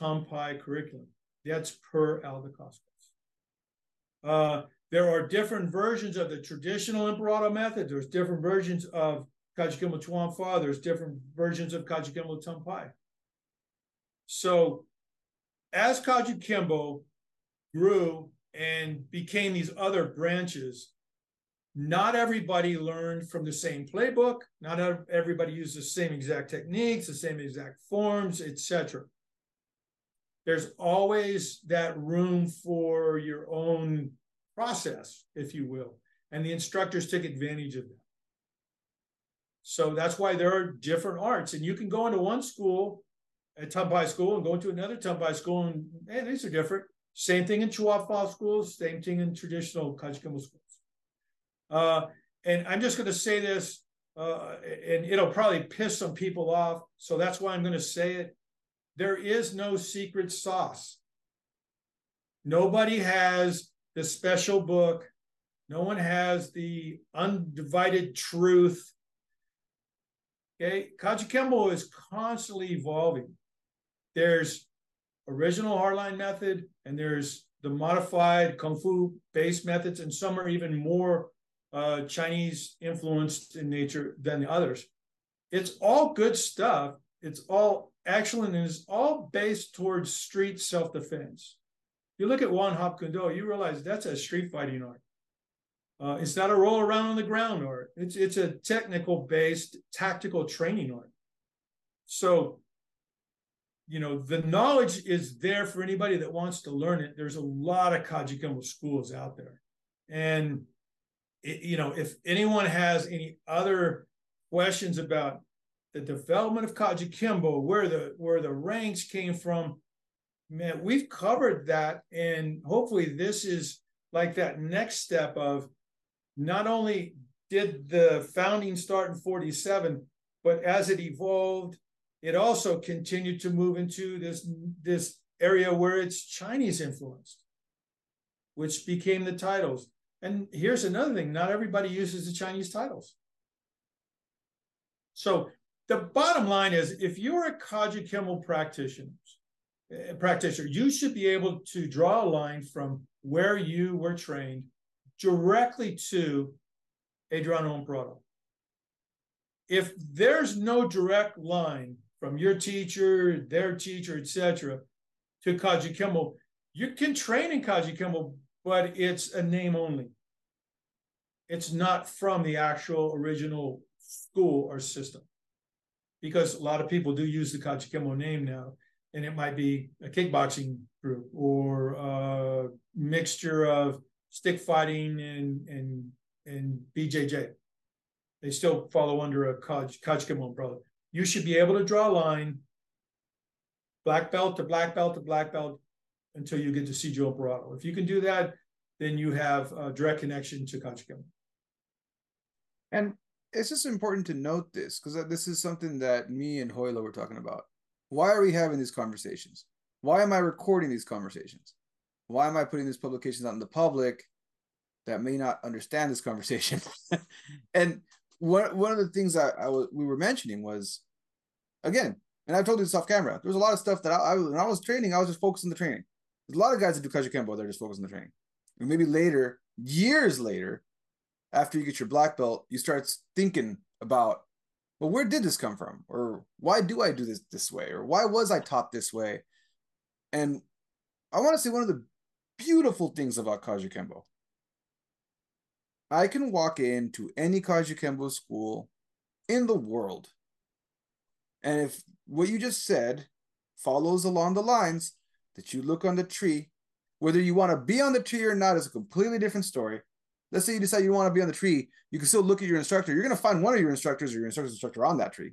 Tumpai curriculum. That's per Al uh, there are different versions of the traditional Emperado method. There's different versions of Kajukenbo Chuan. There's different versions of Kajukenbo Tumpai. So as Kajukenbo grew and became these other branches, not everybody learned from the same playbook. Not everybody used the same exact techniques, the same exact forms, etc. There's always that room for your own process, if you will, and the instructors take advantage of that. So that's why there are different arts, and you can go into one school, a Tumpai school, and go into another Tumpai school, and hey, these are different. Same thing in Chuafa schools, same thing in traditional Kajukenbo schools. Uh, and I'm just going to say this, uh, and it'll probably piss some people off. So that's why I'm going to say it. There is no secret sauce. Nobody has the special book. No one has the undivided truth. Okay, Kajukenbo is constantly evolving. There's original hardline method, and there's the modified kung fu based methods, and some are even more uh, Chinese influenced in nature than the others. It's all good stuff. It's all excellent and it's all based towards street self defense. You look at Won Hop Kuen you realize that's a street fighting art. Uh, it's not a roll around on the ground art. It's it's a technical based tactical training art. So, you know, the knowledge is there for anybody that wants to learn it. There's a lot of Kajukenbo schools out there, and you know, if anyone has any other questions about the development of Kajukenbo, where the where the ranks came from, man, we've covered that, and hopefully this is like that next step of not only did the founding start in 47, but as it evolved, it also continued to move into this this area where it's Chinese influenced, which became the titles. And here's another thing not everybody uses the Chinese titles. So the bottom line is if you're a Kajukenbo practitioner, uh, practitioner, you should be able to draw a line from where you were trained directly to Adriano Emperado. If there's no direct line from your teacher, their teacher, etc., to Kajukenbo, you can train in Kajukenbo, but it's a name only. It's not from the actual original school or system. Because a lot of people do use the Kajukenbo name now, and it might be a kickboxing group or a mixture of stick fighting and and and BJJ. They still follow under a Kaj, Kajukenbo umbrella. You should be able to draw a line, black belt to black belt to black belt, until you get to Sijo Emperado. If you can do that, then you have a direct connection to Kajukenbo. And it's just important to note this because this is something that me and Hoyla were talking about. Why are we having these conversations? Why am I recording these conversations? Why am I putting these publications out in the public that may not understand this conversation? and one one of the things that I was we were mentioning was, again, and I've told you this off camera. There's a lot of stuff that I, I when I was training, I was just focused on the training. There's a lot of guys that do Kajukenbo, they're just focused on the training. And maybe later, years later, after you get your black belt, you start thinking about, well, where did this come from? Or why do I do this this way? Or why was I taught this way? And I want to say one of the beautiful things about Kajukenbo. I can walk into any Kajukenbo school in the world. And if what you just said follows along the lines that you look on the tree, whether you want to be on the tree or not is a completely different story let's say you decide you want to be on the tree, you can still look at your instructor. You're going to find one of your instructors or your instructor's instructor on that tree.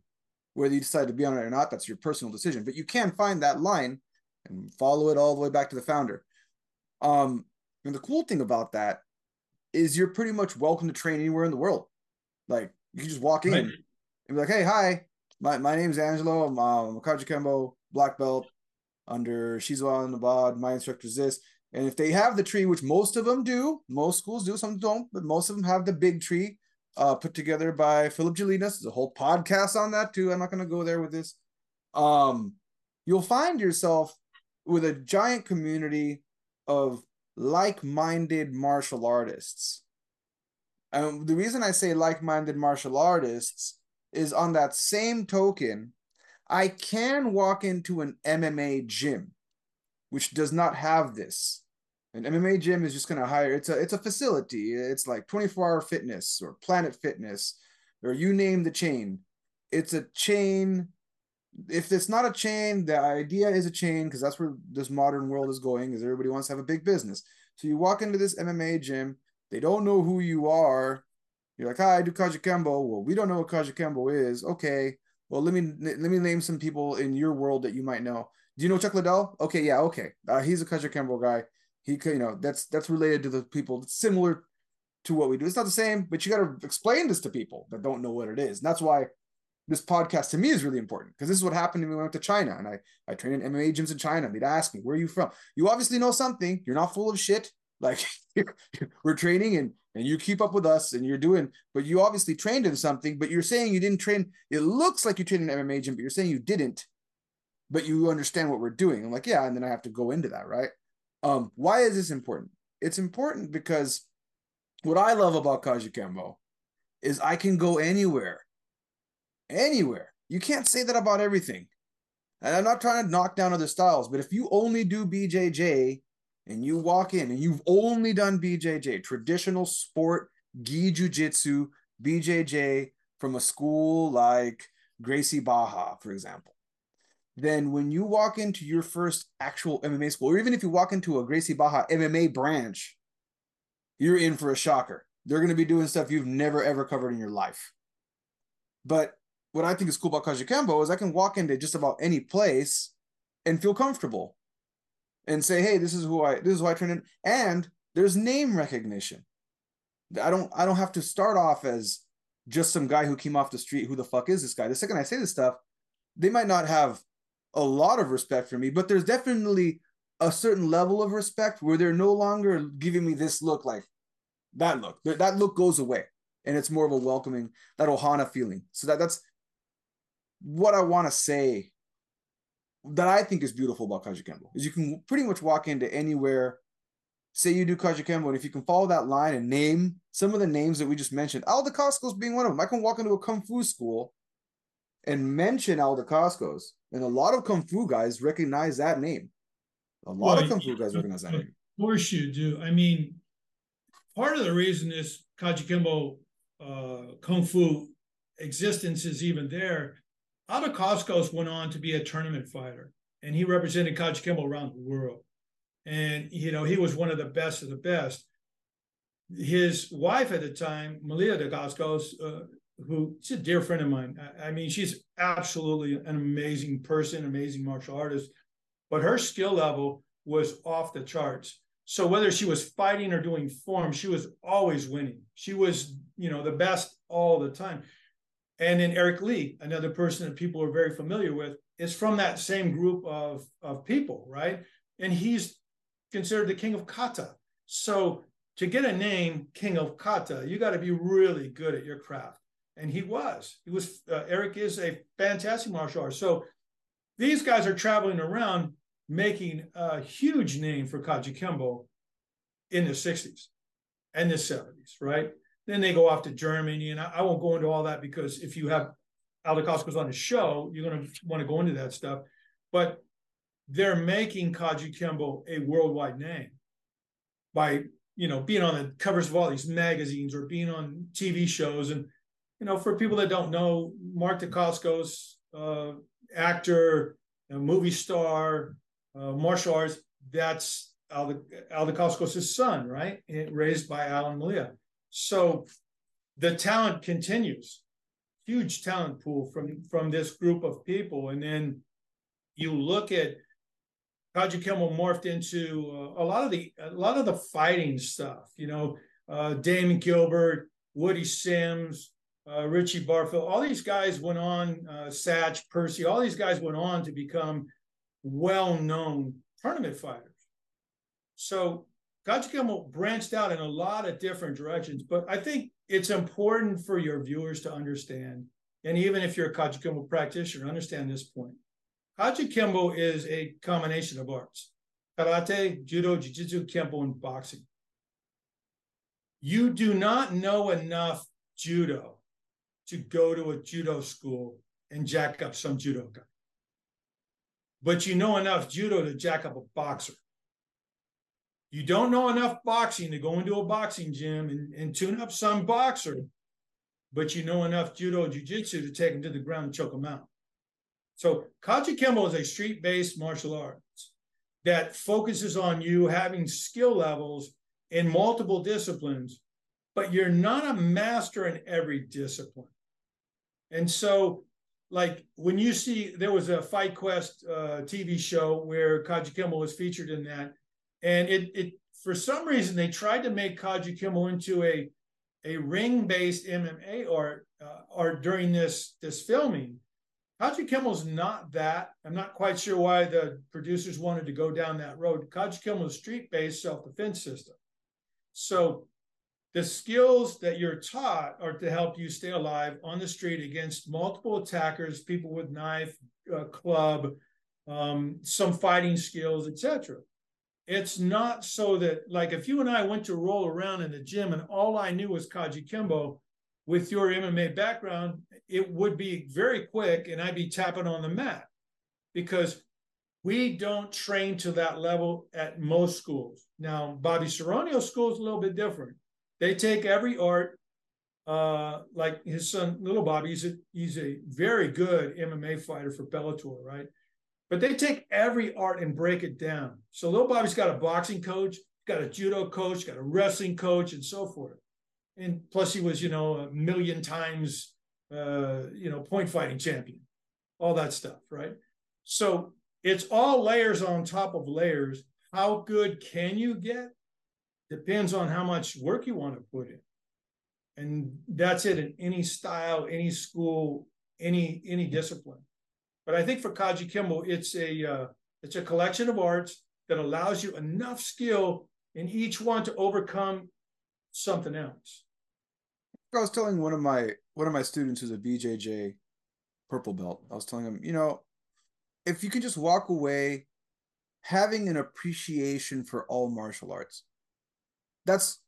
Whether you decide to be on it or not, that's your personal decision. But you can find that line and follow it all the way back to the founder. Um, and the cool thing about that is you're pretty much welcome to train anywhere in the world. Like you can just walk in right. and be like, "Hey, hi, my my name's Angelo. I'm, um, a Kajukenbo black belt under Shizuan Nabad. My instructor is this." And if they have the tree, which most of them do, most schools do, some don't, but most of them have the big tree uh, put together by Philip Gelinas. There's a whole podcast on that too. I'm not going to go there with this. Um, you'll find yourself with a giant community of like-minded martial artists. And the reason I say like-minded martial artists is on that same token, I can walk into an MMA gym, which does not have this. An MMA gym is just going to hire it's a it's a facility. It's like 24-hour fitness or Planet Fitness or you name the chain. It's a chain. If it's not a chain, the idea is a chain because that's where this modern world is going. Is everybody wants to have a big business. So you walk into this MMA gym, they don't know who you are. You're like, hi, I do Kajukenbo. Well, we don't know what Kajukenbo is. Okay. Well, let me let me name some people in your world that you might know. Do you know Chuck Liddell? Okay, yeah, okay. Uh, he's a Kajukenbo guy. He could, you know, that's that's related to the people. Similar to what we do. It's not the same, but you got to explain this to people that don't know what it is. And that's why this podcast to me is really important because this is what happened to me when I went to China and I I trained in MMA gyms in China. They'd ask me, "Where are you from?" You obviously know something. You're not full of shit. Like we're training and and you keep up with us and you're doing, but you obviously trained in something. But you're saying you didn't train. It looks like you trained in MMA gym, but you're saying you didn't. But you understand what we're doing. I'm like, yeah, and then I have to go into that, right? Um, why is this important? It's important because what I love about Kajukenbo is I can go anywhere. Anywhere. You can't say that about everything. And I'm not trying to knock down other styles, but if you only do BJJ and you walk in and you've only done BJJ, traditional sport, gi jiu-jitsu, BJJ from a school like Gracie Barra, for example, then when you walk into your first actual MMA school, or even if you walk into a Gracie Barra MMA branch, you're in for a shocker. They're going to be doing stuff you've never ever covered in your life. But what I think is cool about Kajukenbo is I can walk into just about any place and feel comfortable and say, hey, this is who I this is who I train in. And there's name recognition. I don't I don't have to start off as just some guy who came off the street. Who the fuck is this guy? The second I say this stuff, they might not have a lot of respect for me, but there's definitely a certain level of respect where they're no longer giving me this look like that look. That look goes away, and it's more of a welcoming that Ohana feeling. So that that's what I want to say. That I think is beautiful about Kajukenbo is you can pretty much walk into anywhere. Say you do Kajukenbo, and if you can follow that line and name some of the names that we just mentioned, Al Dacascos being one of them. I can walk into a kung fu school and mention Al Dacascos and a lot of Kung Fu guys recognize that name. A lot well, of Kung Fu guys recognize that name. Of course you do. I mean, part of the reason this Kajukenbo uh, Kung Fu existence is even there. Al Dacascos went on to be a tournament fighter, and he represented Kajukenbo around the world. And, you know, he was one of the best of the best. His wife at the time, Malia Dacascos, uh, who she's a dear friend of mine. I, I mean, she's absolutely an amazing person, amazing martial artist, but her skill level was off the charts. So whether she was fighting or doing form, she was always winning. She was, you know, the best all the time. And then Eric Lee, another person that people are very familiar with, is from that same group of, of people, right? And he's considered the king of kata. So to get a name, king of kata, you got to be really good at your craft and he was. He was. Uh, Eric is a fantastic martial artist. So these guys are traveling around making a huge name for Kajukenbo in the 60s and the 70s, right? Then they go off to Germany, and I, I won't go into all that because if you have Al Dacascos on the show, you're going to want to go into that stuff. But they're making Kajukenbo a worldwide name by you know being on the covers of all these magazines or being on TV shows and you know, for people that don't know, Mark Dacascos, uh, actor, movie star, uh, martial arts, that's Al, Al Dacascos' son, right? And Raised by Alan Malia. So the talent continues. Huge talent pool from, from this group of people. And then you look at Kajukenbo morphed into uh, a lot of the a lot of the fighting stuff, you know, uh, Damon Gilbert, Woody Sims, uh, Richie Barfield, all these guys went on, uh, Satch, Percy, all these guys went on to become well known tournament fighters. So Kajukenbo branched out in a lot of different directions, but I think it's important for your viewers to understand, and even if you're a Kajukenbo practitioner, understand this point. Kajukenbo is a combination of arts karate, judo, jiu-jitsu, kempo, and boxing. You do not know enough judo to go to a judo school and jack up some judo guy. But you know enough judo to jack up a boxer. You don't know enough boxing to go into a boxing gym and, and tune up some boxer, but you know enough judo jiu-jitsu to take him to the ground and choke him out. So Kajukenbo is a street-based martial arts that focuses on you having skill levels in multiple disciplines, but you're not a master in every discipline. And so, like when you see there was a Fight Quest uh, TV show where Kajukenbo was featured in that, and it it for some reason they tried to make Kajukenbo into a a ring based MMA or uh, or during this this filming. Kajukenbo is not that. I'm not quite sure why the producers wanted to go down that road. Kajukenbo is street based self defense system. So the skills that you're taught are to help you stay alive on the street against multiple attackers, people with knife, uh, club, um, some fighting skills, etc it's not so that like if you and I went to roll around in the gym and all I knew was Kajukenbo with your MMA background, it would be very quick and I'd be tapping on the mat because we don't train to that level at most schools. Now, Bobby Seronio's school is a little bit different. They take every art, uh, like his son, little Bobby, he's a, he's a very good MMA fighter for Bellator, right? but they take every art and break it down. So little Bobby's got a boxing coach, got a judo coach, got a wrestling coach, and so forth. And plus, he was, you know, a million times, uh, you know, point fighting champion, all that stuff, right? So it's all layers on top of layers. How good can you get? Depends on how much work you want to put in. And that's it in any style, any school, any any discipline. But I think for Kajukenbo, it's a uh, it's a collection of arts that allows you enough skill in each one to overcome something else. I was telling one of my one of my students who's a BJJ purple belt. I was telling him, you know, if you can just walk away having an appreciation for all martial arts. That's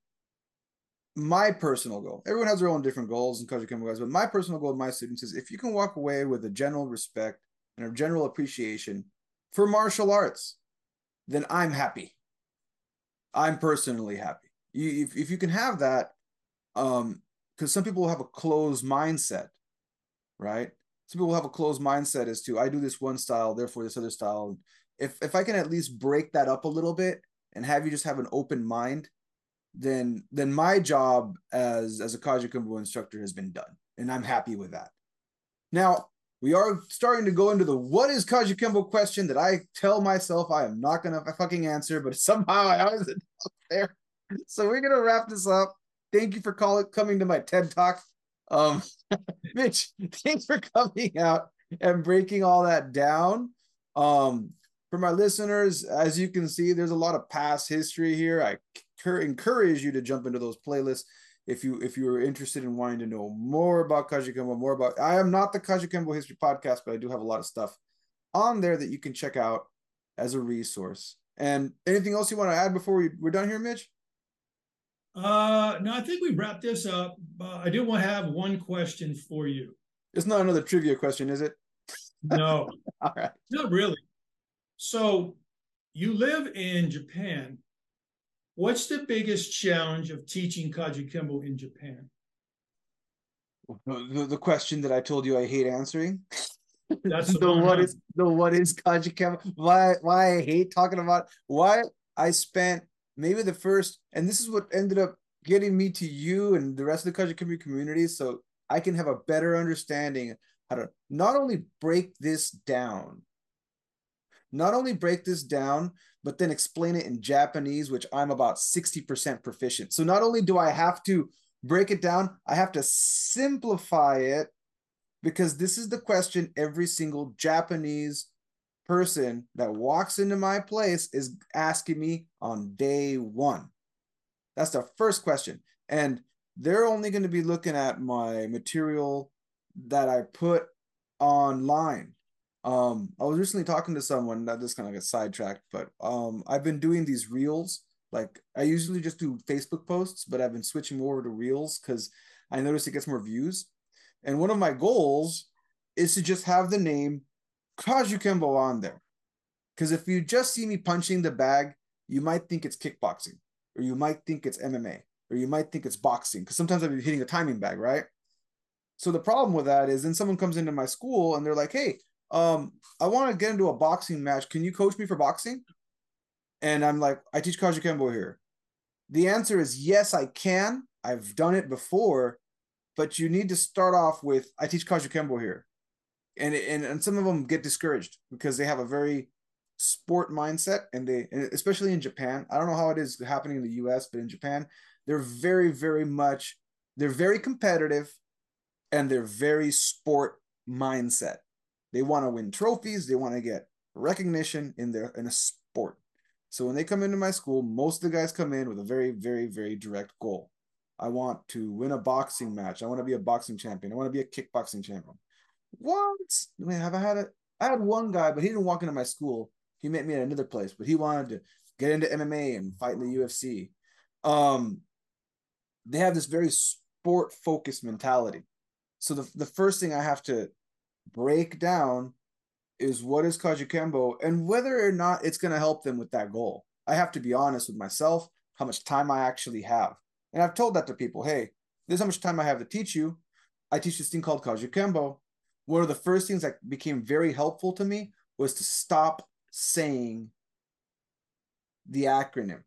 my personal goal. Everyone has their own different goals and Kajukenbo guys, but my personal goal with my students is if you can walk away with a general respect and a general appreciation for martial arts, then I'm happy. I'm personally happy. You, if, if you can have that, um, because some people have a closed mindset, right? Some people have a closed mindset as to I do this one style, therefore this other style. If if I can at least break that up a little bit and have you just have an open mind, then then my job as as a Kajukenbo instructor has been done, and I'm happy with that. Now, we are starting to go into the what is Kajukenbo question that I tell myself I am not gonna fucking answer, but somehow I always end up there. So we're gonna wrap this up. Thank you for calling coming to my TED talk. Um Mitch, thanks for coming out and breaking all that down. Um for my listeners, as you can see, there's a lot of past history here. I encourage you to jump into those playlists if you if you're interested in wanting to know more about Kajukenbo, more about I am not the Kajukenbo history podcast, but I do have a lot of stuff on there that you can check out as a resource. And anything else you want to add before we, we're done here, Mitch? Uh no, I think we wrapped this up. Uh, I do want to have one question for you. It's not another trivia question, is it? No. All right. Not really. So you live in Japan What's the biggest challenge of teaching Kajukenbo in Japan? The, the question that I told you I hate answering. That's the, the one, what the what is Kajukenbo? Why why I hate talking about why I spent maybe the first and this is what ended up getting me to you and the rest of the Kajukenbo community so I can have a better understanding how to not only break this down not only break this down, but then explain it in Japanese, which I'm about 60% proficient. So not only do I have to break it down, I have to simplify it because this is the question every single Japanese person that walks into my place is asking me on day one. That's the first question. And they're only going to be looking at my material that I put online. Um, I was recently talking to someone that just kind of got sidetracked, but um, I've been doing these reels. Like I usually just do Facebook posts, but I've been switching over to reels because I noticed it gets more views. And one of my goals is to just have the name Kajukenbo on there. Because if you just see me punching the bag, you might think it's kickboxing, or you might think it's MMA, or you might think it's boxing. Because sometimes I'll be hitting a timing bag, right? So the problem with that is then someone comes into my school and they're like, hey, um, I want to get into a boxing match. Can you coach me for boxing? And I'm like, I teach Kajukenbo here. The answer is yes, I can. I've done it before, but you need to start off with I teach Kajukenbo here. And, and and some of them get discouraged because they have a very sport mindset and they and especially in Japan. I don't know how it is happening in the US, but in Japan, they're very, very much they're very competitive and they're very sport mindset. They want to win trophies, they want to get recognition in their in a sport. So when they come into my school, most of the guys come in with a very, very, very direct goal. I want to win a boxing match. I want to be a boxing champion. I want to be a kickboxing champion. What? I mean, have I had a? I had one guy, but he didn't walk into my school. He met me at another place, but he wanted to get into MMA and fight in the UFC. Um, they have this very sport focused mentality. So the, the first thing I have to break down is what is Kajukenbo and whether or not it's going to help them with that goal. I have to be honest with myself, how much time I actually have. And I've told that to people, hey, this is how much time I have to teach you. I teach this thing called Kajukenbo. One of the first things that became very helpful to me was to stop saying the acronym.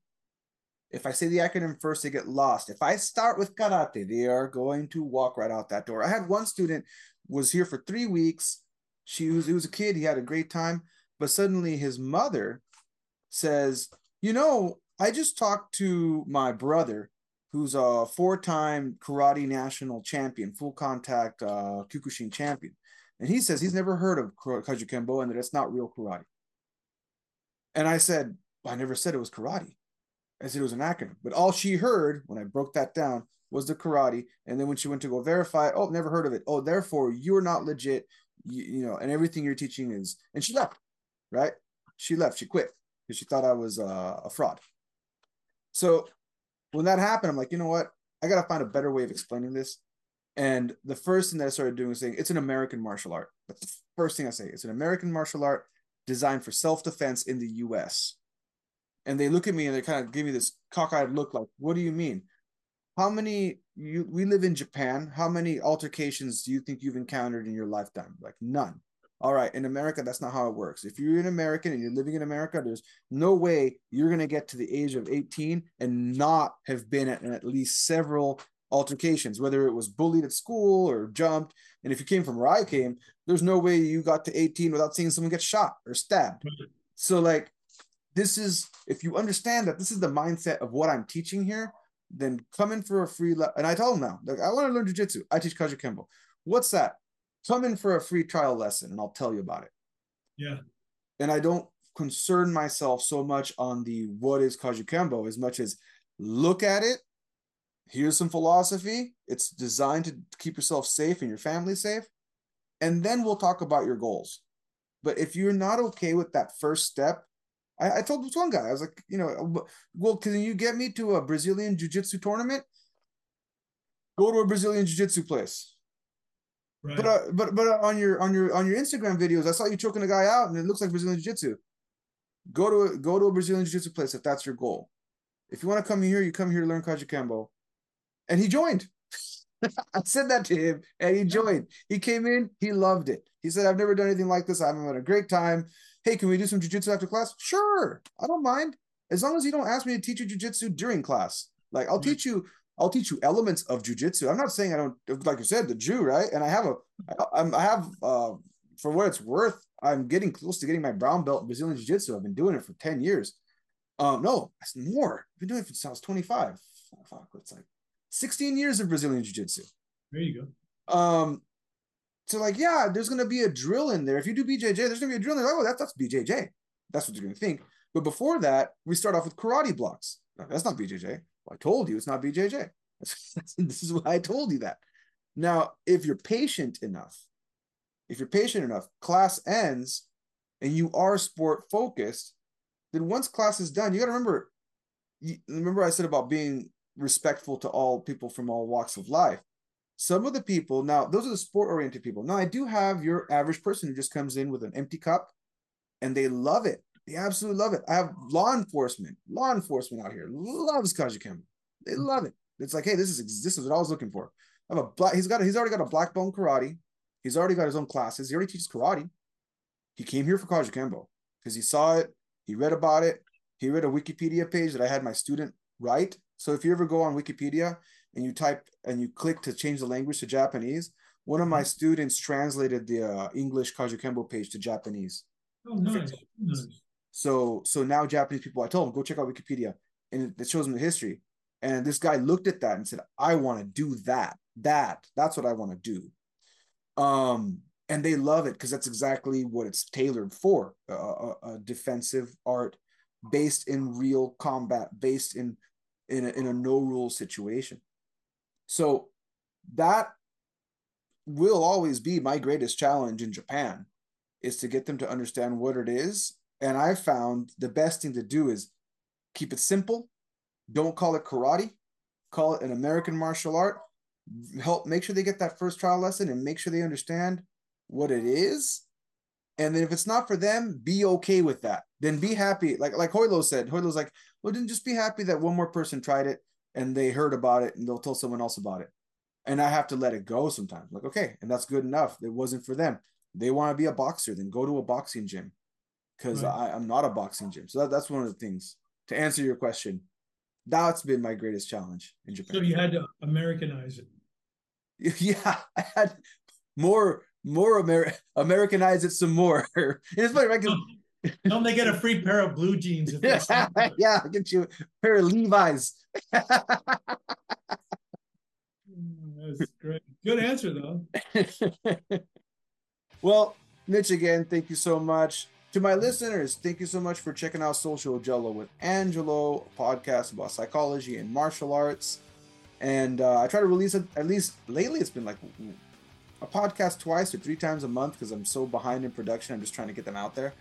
If I say the acronym first, they get lost. If I start with karate, they are going to walk right out that door. I had one student was here for three weeks. She was he was a kid. He had a great time, but suddenly his mother says, "You know, I just talked to my brother, who's a four-time karate national champion, full contact uh, Kyokushin champion, and he says he's never heard of Kajukenbo and that it's not real karate." And I said, "I never said it was karate." I said it was an acronym. But all she heard when I broke that down was the karate. And then when she went to go verify, oh, never heard of it. Oh, therefore you're not legit. You, you know, and everything you're teaching is, and she left, right? She left. She quit because she thought I was uh, a fraud. So when that happened, I'm like, you know what? I got to find a better way of explaining this. And the first thing that I started doing was saying it's an American martial art. That's the first thing I say. It's an American martial art designed for self defense in the US and they look at me and they kind of give me this cockeyed look like what do you mean how many you we live in japan. How many altercations do you think you've encountered in your lifetime? Like none. All right in america that's not how it works. If you're an american and you're living in america there's no way you're going to get to the age of 18 and not have been at, at least several altercations whether it was bullied at school or jumped. And if you came from where i came there's no way you got to 18 without seeing someone get shot or stabbed. So like this is if you understand that this is the mindset of what I'm teaching here, then come in for a free le- and I told him now, like I want to learn jujitsu. I teach Kajukenbo. What's that? Come in for a free trial lesson and I'll tell you about it. Yeah. And I don't concern myself so much on the what is Kajukenbo as much as look at it. Here's some philosophy. It's designed to keep yourself safe and your family safe. And then we'll talk about your goals. But if you're not okay with that first step, I, I told this one guy, I was like, you know, well, can you get me to a Brazilian Jiu Jitsu tournament? Go to a Brazilian Jiu Jitsu place. Right. But uh, but but on your on your on your Instagram videos, I saw you choking a guy out, and it looks like Brazilian Jiu Jitsu. Go to a, go to a Brazilian Jiu Jitsu place if that's your goal. If you want to come here, you come here to learn Kajukenbo. And he joined. I said that to him, and he joined. He came in, he loved it. He said, "I've never done anything like this. I'm having a great time hey, can we do some jujitsu after class? Sure, I don't mind. As long as you don't ask me to teach you jujitsu during class. Like I'll mm-hmm. teach you, I'll teach you elements of jujitsu. I'm not saying I don't, like you said, the Jew, right? And I have a, I'm, I have, uh, for what it's worth, I'm getting close to getting my brown belt in Brazilian Jiu-Jitsu. I've been doing it for 10 years. Um, no, that's more. I've been doing it since I was 25. Fuck, it's like 16 years of Brazilian Jiu-Jitsu. There you go. Um, to like, yeah, there's gonna be a drill in there. If you do BJJ, there's gonna be a drill. And they're like, oh, that's that's BJJ. That's what you're gonna think. But before that, we start off with karate blocks. That's not BJJ. Well, I told you it's not BJJ. this is why I told you that. Now, if you're patient enough, if you're patient enough, class ends and you are sport focused, then once class is done, you got to remember. Remember, I said about being respectful to all people from all walks of life. Some of the people now, those are the sport oriented people. Now, I do have your average person who just comes in with an empty cup and they love it. They absolutely love it. I have law enforcement, law enforcement out here loves Kajukenbo. They mm. love it. It's like, hey, this is this is what I was looking for. I have a black. He's got. He's already got a black belt karate. He's already got his own classes. He already teaches karate. He came here for Kajukenbo because he saw it. He read about it. He read a Wikipedia page that I had my student write. So if you ever go on Wikipedia and you type and you click to change the language to Japanese, one of my mm-hmm. students translated the uh, English Kajukenbo page to Japanese. Oh, nice. nice. So so now Japanese people, I told them go check out Wikipedia, and it shows them the history. And this guy looked at that and said, I want to do that. That, that's what I want to do. Um, and they love it because that's exactly what it's tailored for a, a, a, defensive art based in real combat, based in in a, in a no rule situation. So that will always be my greatest challenge in Japan is to get them to understand what it is. And I found the best thing to do is keep it simple, don't call it karate, call it an American martial art. Help make sure they get that first trial lesson and make sure they understand what it is. And then if it's not for them, be okay with that. Then be happy. Like like Hoylo said, Hoylo's like, well, then just be happy that one more person tried it and they heard about it and they'll tell someone else about it. And I have to let it go sometimes. Like, okay, and that's good enough. It wasn't for them. They want to be a boxer, then go to a boxing gym. Because right. I'm not a boxing gym. So that, that's one of the things. To answer your question, that's been my greatest challenge in Japan. So you had to Americanize it. Yeah, I had more more Amer- Americanize it some more. it's funny, right? Don't they get a free pair of blue jeans? If yeah, yeah, I'll get you a pair of Levi's. Mm, that's great. Good answer, though. well, Mitch, again, thank you so much. To my listeners, thank you so much for checking out Social Gelo with Angelo, podcast about psychology and martial arts. And uh, I try to release it at least lately. It's been like a podcast twice or three times a month because I'm so behind in production. I'm just trying to get them out there.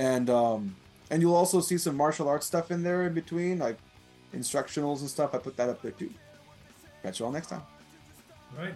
And um, and you'll also see some martial arts stuff in there in between, like instructionals and stuff. I put that up there too. Catch you all next time. All right.